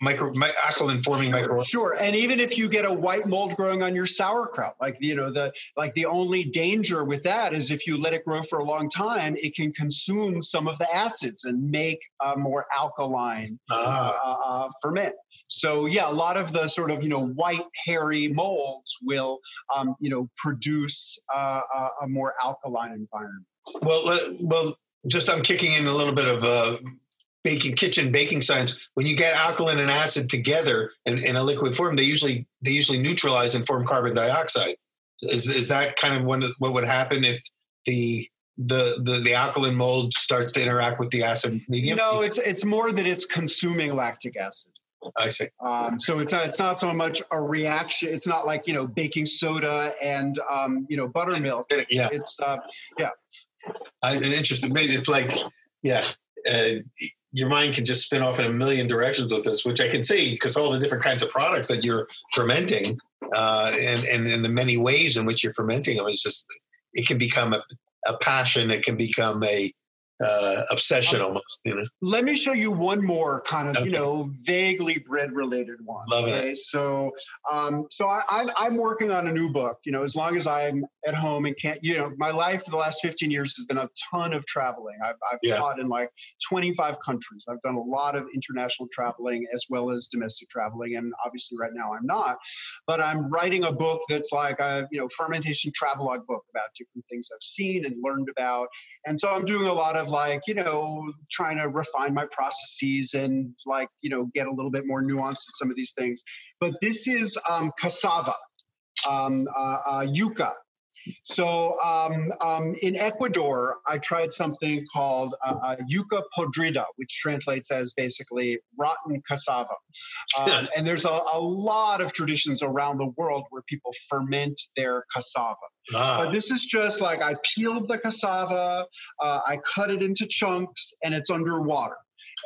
micro my, alkaline forming micro. Sure, and even if you get a white mold growing on your sauerkraut, like you know the like the only danger with that is if you let it grow for a long time, it can consume some of the acids and make a more alkaline ah. uh, uh, ferment. So yeah, a lot of the sort of you know white hairy molds will um, you know produce uh, a more alkaline environment. Well, well, just I'm kicking in a little bit of uh, baking kitchen baking science. When you get alkaline and acid together in, in, a liquid form, they usually they usually neutralize and form carbon dioxide. Is is that kind of what what would happen if the the, the the alkaline mold starts to interact with the acid medium? No, it's it's more that it's consuming lactic acid. I see. Um, so it's not, it's not so much a reaction. It's not like you know baking soda and um, you know buttermilk. It's, yeah. It's uh, yeah. I, interesting. It's like, yeah, uh, your mind can just spin off in a million directions with this, which I can see because all the different kinds of products that you're fermenting uh, and, and, the many ways in which you're fermenting them is just, it can become a, a passion. It can become a, uh, obsession almost. You know. Let me show you one more kind of okay. you know vaguely bread related one. Love okay? it. So, um, so I, I'm I'm working on a new book. You know, as long as I'm at home and can't, you know, my life for the last 15 years has been a ton of traveling. I've I've yeah. taught in like 25 countries. I've done a lot of international traveling as well as domestic traveling, and obviously right now I'm not. But I'm writing a book that's like a you know fermentation travelogue book about different things I've seen and learned about, and so I'm doing a lot of like you know trying to refine my processes and like you know get a little bit more nuanced in some of these things. But this is um, cassava um, uh, uh, yuca so um, um, in Ecuador, I tried something called uh, uh, yuca podrida, which translates as basically rotten cassava. Um, and there's a, a, lot of traditions around the world where people ferment their cassava. Ah. But this is just like I peeled the cassava, uh, I cut it into chunks, and it's underwater.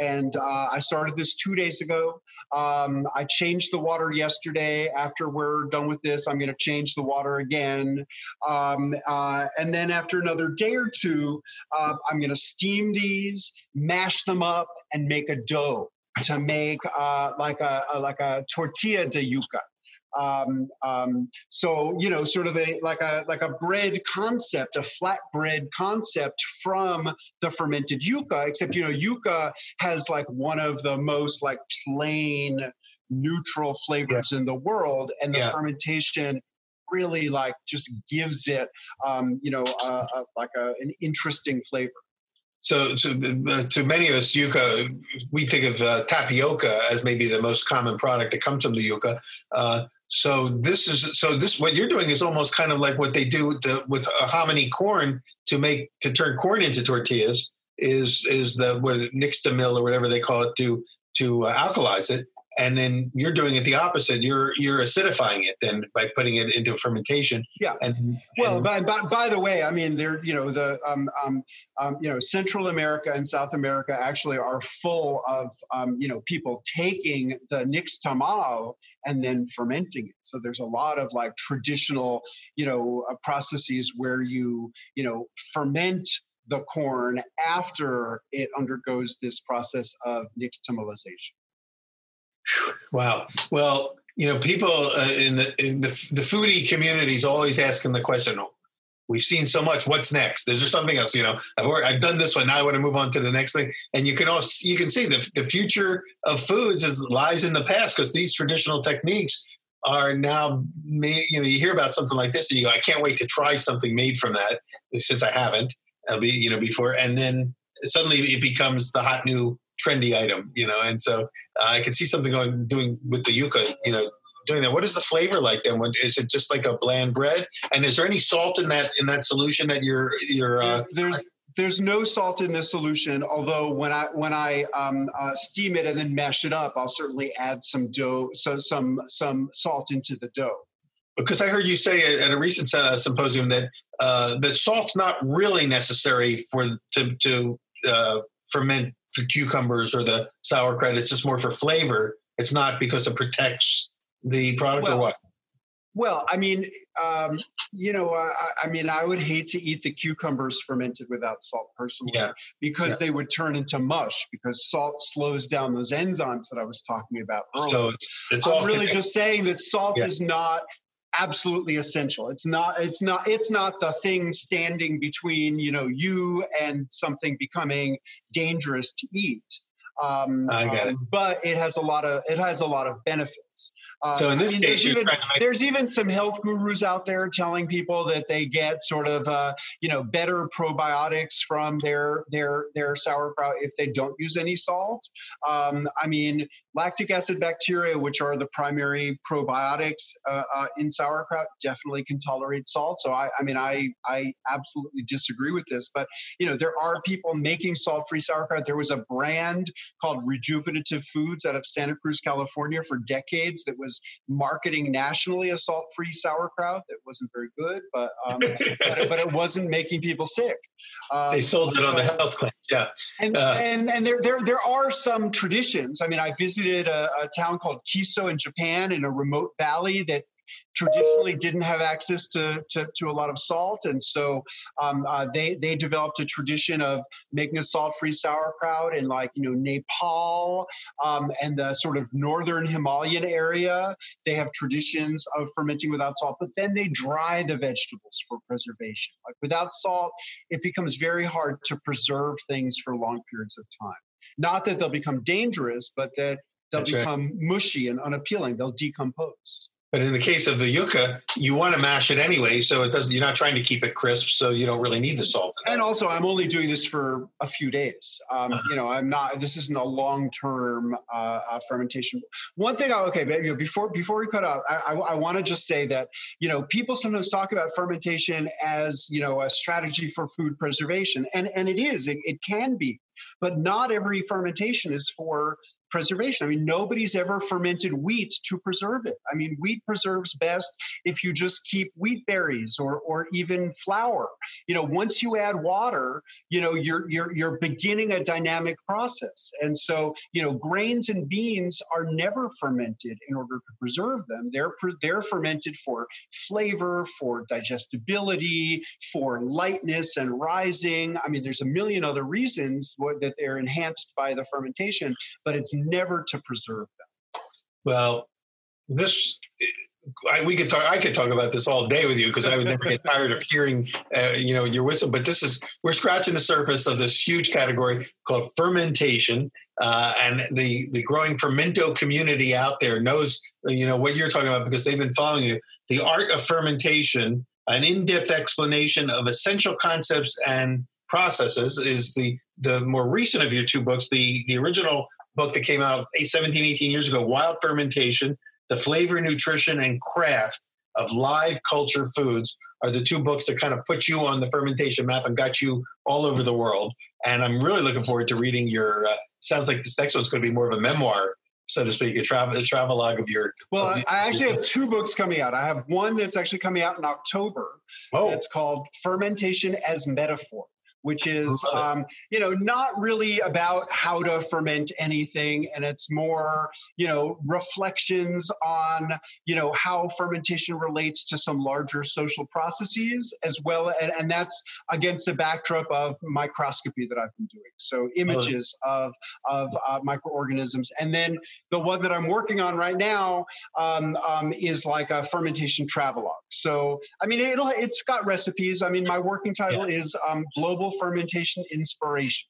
And uh, I started this two days ago. Um, I changed the water yesterday. After we're done with this, I'm going to change the water again. Um, uh, and then after another day or two, uh, I'm going to steam these, mash them up, and make a dough to make uh, like a, a, like a tortilla de yuca. Um, um, so you know, sort of a like a like a bread concept, a flat bread concept from the fermented yuca. Except you know, yuca has like one of the most like plain neutral flavors yeah. in the world, and the yeah. fermentation really like just gives it um, you know uh, uh, like a, an interesting flavor. So, to, uh, to many of us, yuca, we think of uh, tapioca as maybe the most common product that comes from the yuca. So this is so this what you're doing is almost kind of like what they do with, the, with a hominy corn to make to turn corn into tortillas is is the what nixtamal or whatever they call it to to uh, alkalize it and then you're doing it the opposite. You're you're acidifying it then by putting it into fermentation. Yeah. And, well, and, by, by, by the way, I mean there you know the um, um, um, you know Central America and South America actually are full of um, you know people taking the nixtamal and then fermenting it. So there's a lot of like traditional you know uh, processes where you you know ferment the corn after it undergoes this process of nixtamalization. Wow. Well, you know, people uh, in the in the, the foodie community is always asking the question. Oh, we've seen so much. What's next? Is there something else? You know, I've already, I've done this one. Now I want to move on to the next thing. And you can also you can see the the future of foods is lies in the past because these traditional techniques are now. You know, you hear about something like this and you go, I can't wait to try something made from that since I haven't. I'll be you know before, and then suddenly it becomes the hot new trendy item, you know. And so uh, I can see something going doing with the yuca, you know, doing that. What is the flavor like then? When, is it just like a bland bread? And is there any salt in that in that solution that you're you're? Uh, there's there's no salt in this solution. Although when I when I um, uh, steam it and then mash it up, I'll certainly add some dough, so some some salt into the dough. Because I heard you say at a recent uh, symposium that uh, that salt's not really necessary for to to uh, ferment the cucumbers or the sauerkraut. It's just more for flavor. It's not because it protects the product well, or what. Well, I mean, um, you know, I, I, mean, I would hate to eat the cucumbers fermented without salt personally, yeah. because yeah. they would turn into mush. Because salt slows down those enzymes that I was talking about earlier. So it's, it's I'm really connected. just saying that salt yeah. is not absolutely essential. It's not it's not it's not the thing standing between, you know, you and something becoming dangerous to eat. Um, I get it. Um, but it has a lot of it has a lot of benefits. Um, so in this I mean, case, there's even, there's even some health gurus out there telling people that they get sort of uh, you know better probiotics from their their their sauerkraut if they don't use any salt. Um, I mean, lactic acid bacteria, which are the primary probiotics uh, uh, in sauerkraut, definitely can tolerate salt. So I, I mean, I I absolutely disagree with this, but you know there are people making salt-free sauerkraut. There was a brand called Rejuvenative Foods out of Santa Cruz, California, for decades that was marketing nationally a salt-free sauerkraut that wasn't very good, but um, but, it, but, it, wasn't making people sick. Um, they sold it on the health claim, yeah. And uh, and and there there there are some traditions. I mean, I visited a, a town called Kiso in Japan in a remote valley that traditionally didn't have access to, to, to a lot of salt. And so um, uh, they, they developed a tradition of making a salt free sauerkraut in like, you know, Nepal um, and the sort of northern Himalayan area. They have traditions of fermenting without salt, but then they dry the vegetables for preservation. Like without salt, it becomes very hard to preserve things for long periods of time. Not that they'll become dangerous, but that they'll That's become right. mushy and unappealing. They'll decompose. But in the case of the yucca, you want to mash it anyway, so it doesn't. You're not trying to keep it crisp, so you don't really need the salt. And also, I'm only doing this for a few days. Um, uh-huh. You know, I'm not. This isn't a long-term uh, uh, fermentation. One thing, I, okay, but, you know, before before we cut out, I, I, I want to just say that you know people sometimes talk about fermentation as you know a strategy for food preservation, and and it is. It, it can be. But not every fermentation is for preservation. I mean, nobody's ever fermented wheat to preserve it. I mean, wheat preserves best if you just keep wheat berries or or even flour. You know, once you add water, you know, you're you're you're beginning a dynamic process. And so, you know, grains and beans are never fermented in order to preserve them. They're they're fermented for flavor, for digestibility, for lightness and rising. I mean, there's a million other reasons that they're enhanced by the fermentation, but it's never to preserve them. Well, this I, we could talk. I could talk about this all day with you because I would never get tired of hearing, uh, you know, your wisdom. But this is we're scratching the surface of this huge category called fermentation, uh, and the the growing fermento community out there knows, you know, what you're talking about because they've been following you. The art of fermentation, an in-depth explanation of essential concepts and processes, is the the more recent of your two books. The the original book that came out 17, 18 years ago, Wild Fermentation, The Flavor, Nutrition, and Craft of Live Culture Foods are the two books that kind of put you on the fermentation map and got you all over the world. And I'm really looking forward to reading your. Uh, sounds like this next one's going to be more of a memoir, so to speak, a travel a travelogue of your. Well, of I actually have two books coming out. I have one that's actually coming out in October. Oh, It's called Fermentation as Metaphor. Which is, um, you know, not really about how to ferment anything, and it's more, you know, reflections on, you know, how fermentation relates to some larger social processes, as well, and, and that's against the backdrop of microscopy that I've been doing. So images of of uh, microorganisms, and then the one that I'm working on right now um, um, is like a fermentation travelogue. So I mean, it'll it's got recipes. I mean, my working title is um, Global Fermentation Inspiration.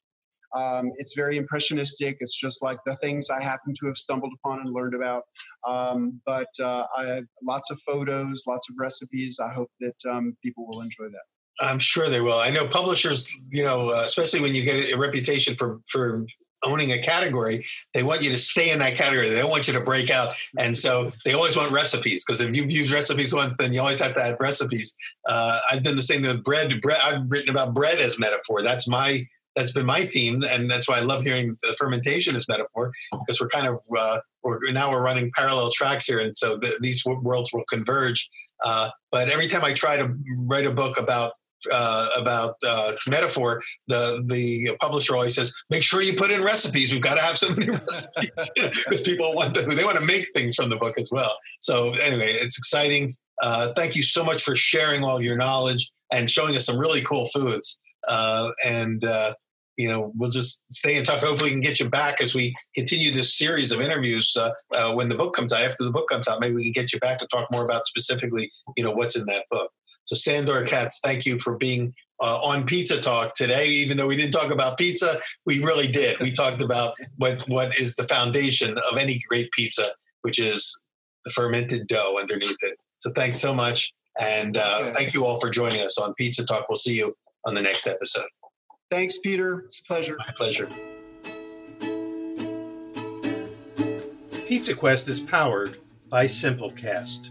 Um, it's very impressionistic. It's just like the things I happen to have stumbled upon and learned about. Um, but uh, I have lots of photos, lots of recipes. I hope that um, people will enjoy that. I'm sure they will. I know publishers, you know, uh, especially when you get a reputation for for owning a category, they want you to stay in that category. They don't want you to break out, and so they always want recipes because if you've used recipes once, then you always have to have recipes. Uh, I've done the same with bread. Bread. I've written about bread as metaphor. That's my that's been my theme, and that's why I love hearing the fermentation as metaphor because we're kind of uh, we're now we're running parallel tracks here, and so the, these worlds will converge. Uh, but every time I try to write a book about uh, about uh, metaphor, the the publisher always says, "Make sure you put in recipes. We've got to have so many recipes because people want to, they want to make things from the book as well." So anyway, it's exciting. Uh, thank you so much for sharing all your knowledge and showing us some really cool foods. Uh, and uh, you know, we'll just stay in touch. Hopefully, we can get you back as we continue this series of interviews uh, when the book comes out. After the book comes out, maybe we can get you back to talk more about specifically, you know, what's in that book. So, Sandor Katz, thank you for being uh, on Pizza Talk today. Even though we didn't talk about pizza, we really did. We talked about what what is the foundation of any great pizza, which is the fermented dough underneath it. So, thanks so much, and uh, thank you all for joining us on Pizza Talk. We'll see you on the next episode. Thanks, Peter. It's a pleasure. My pleasure. Pizza Quest is powered by Simplecast.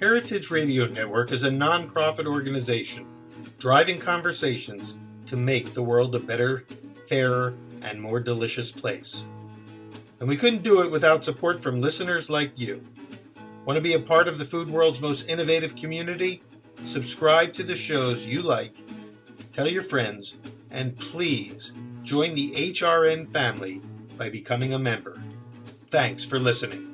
Heritage Radio Network is a nonprofit organization driving conversations to make the world a better, fairer, and more delicious place. And we couldn't do it without support from listeners like you. Want to be a part of the food world's most innovative community? Subscribe to the shows you like, tell your friends, and please join the HRN family by becoming a member. Thanks for listening.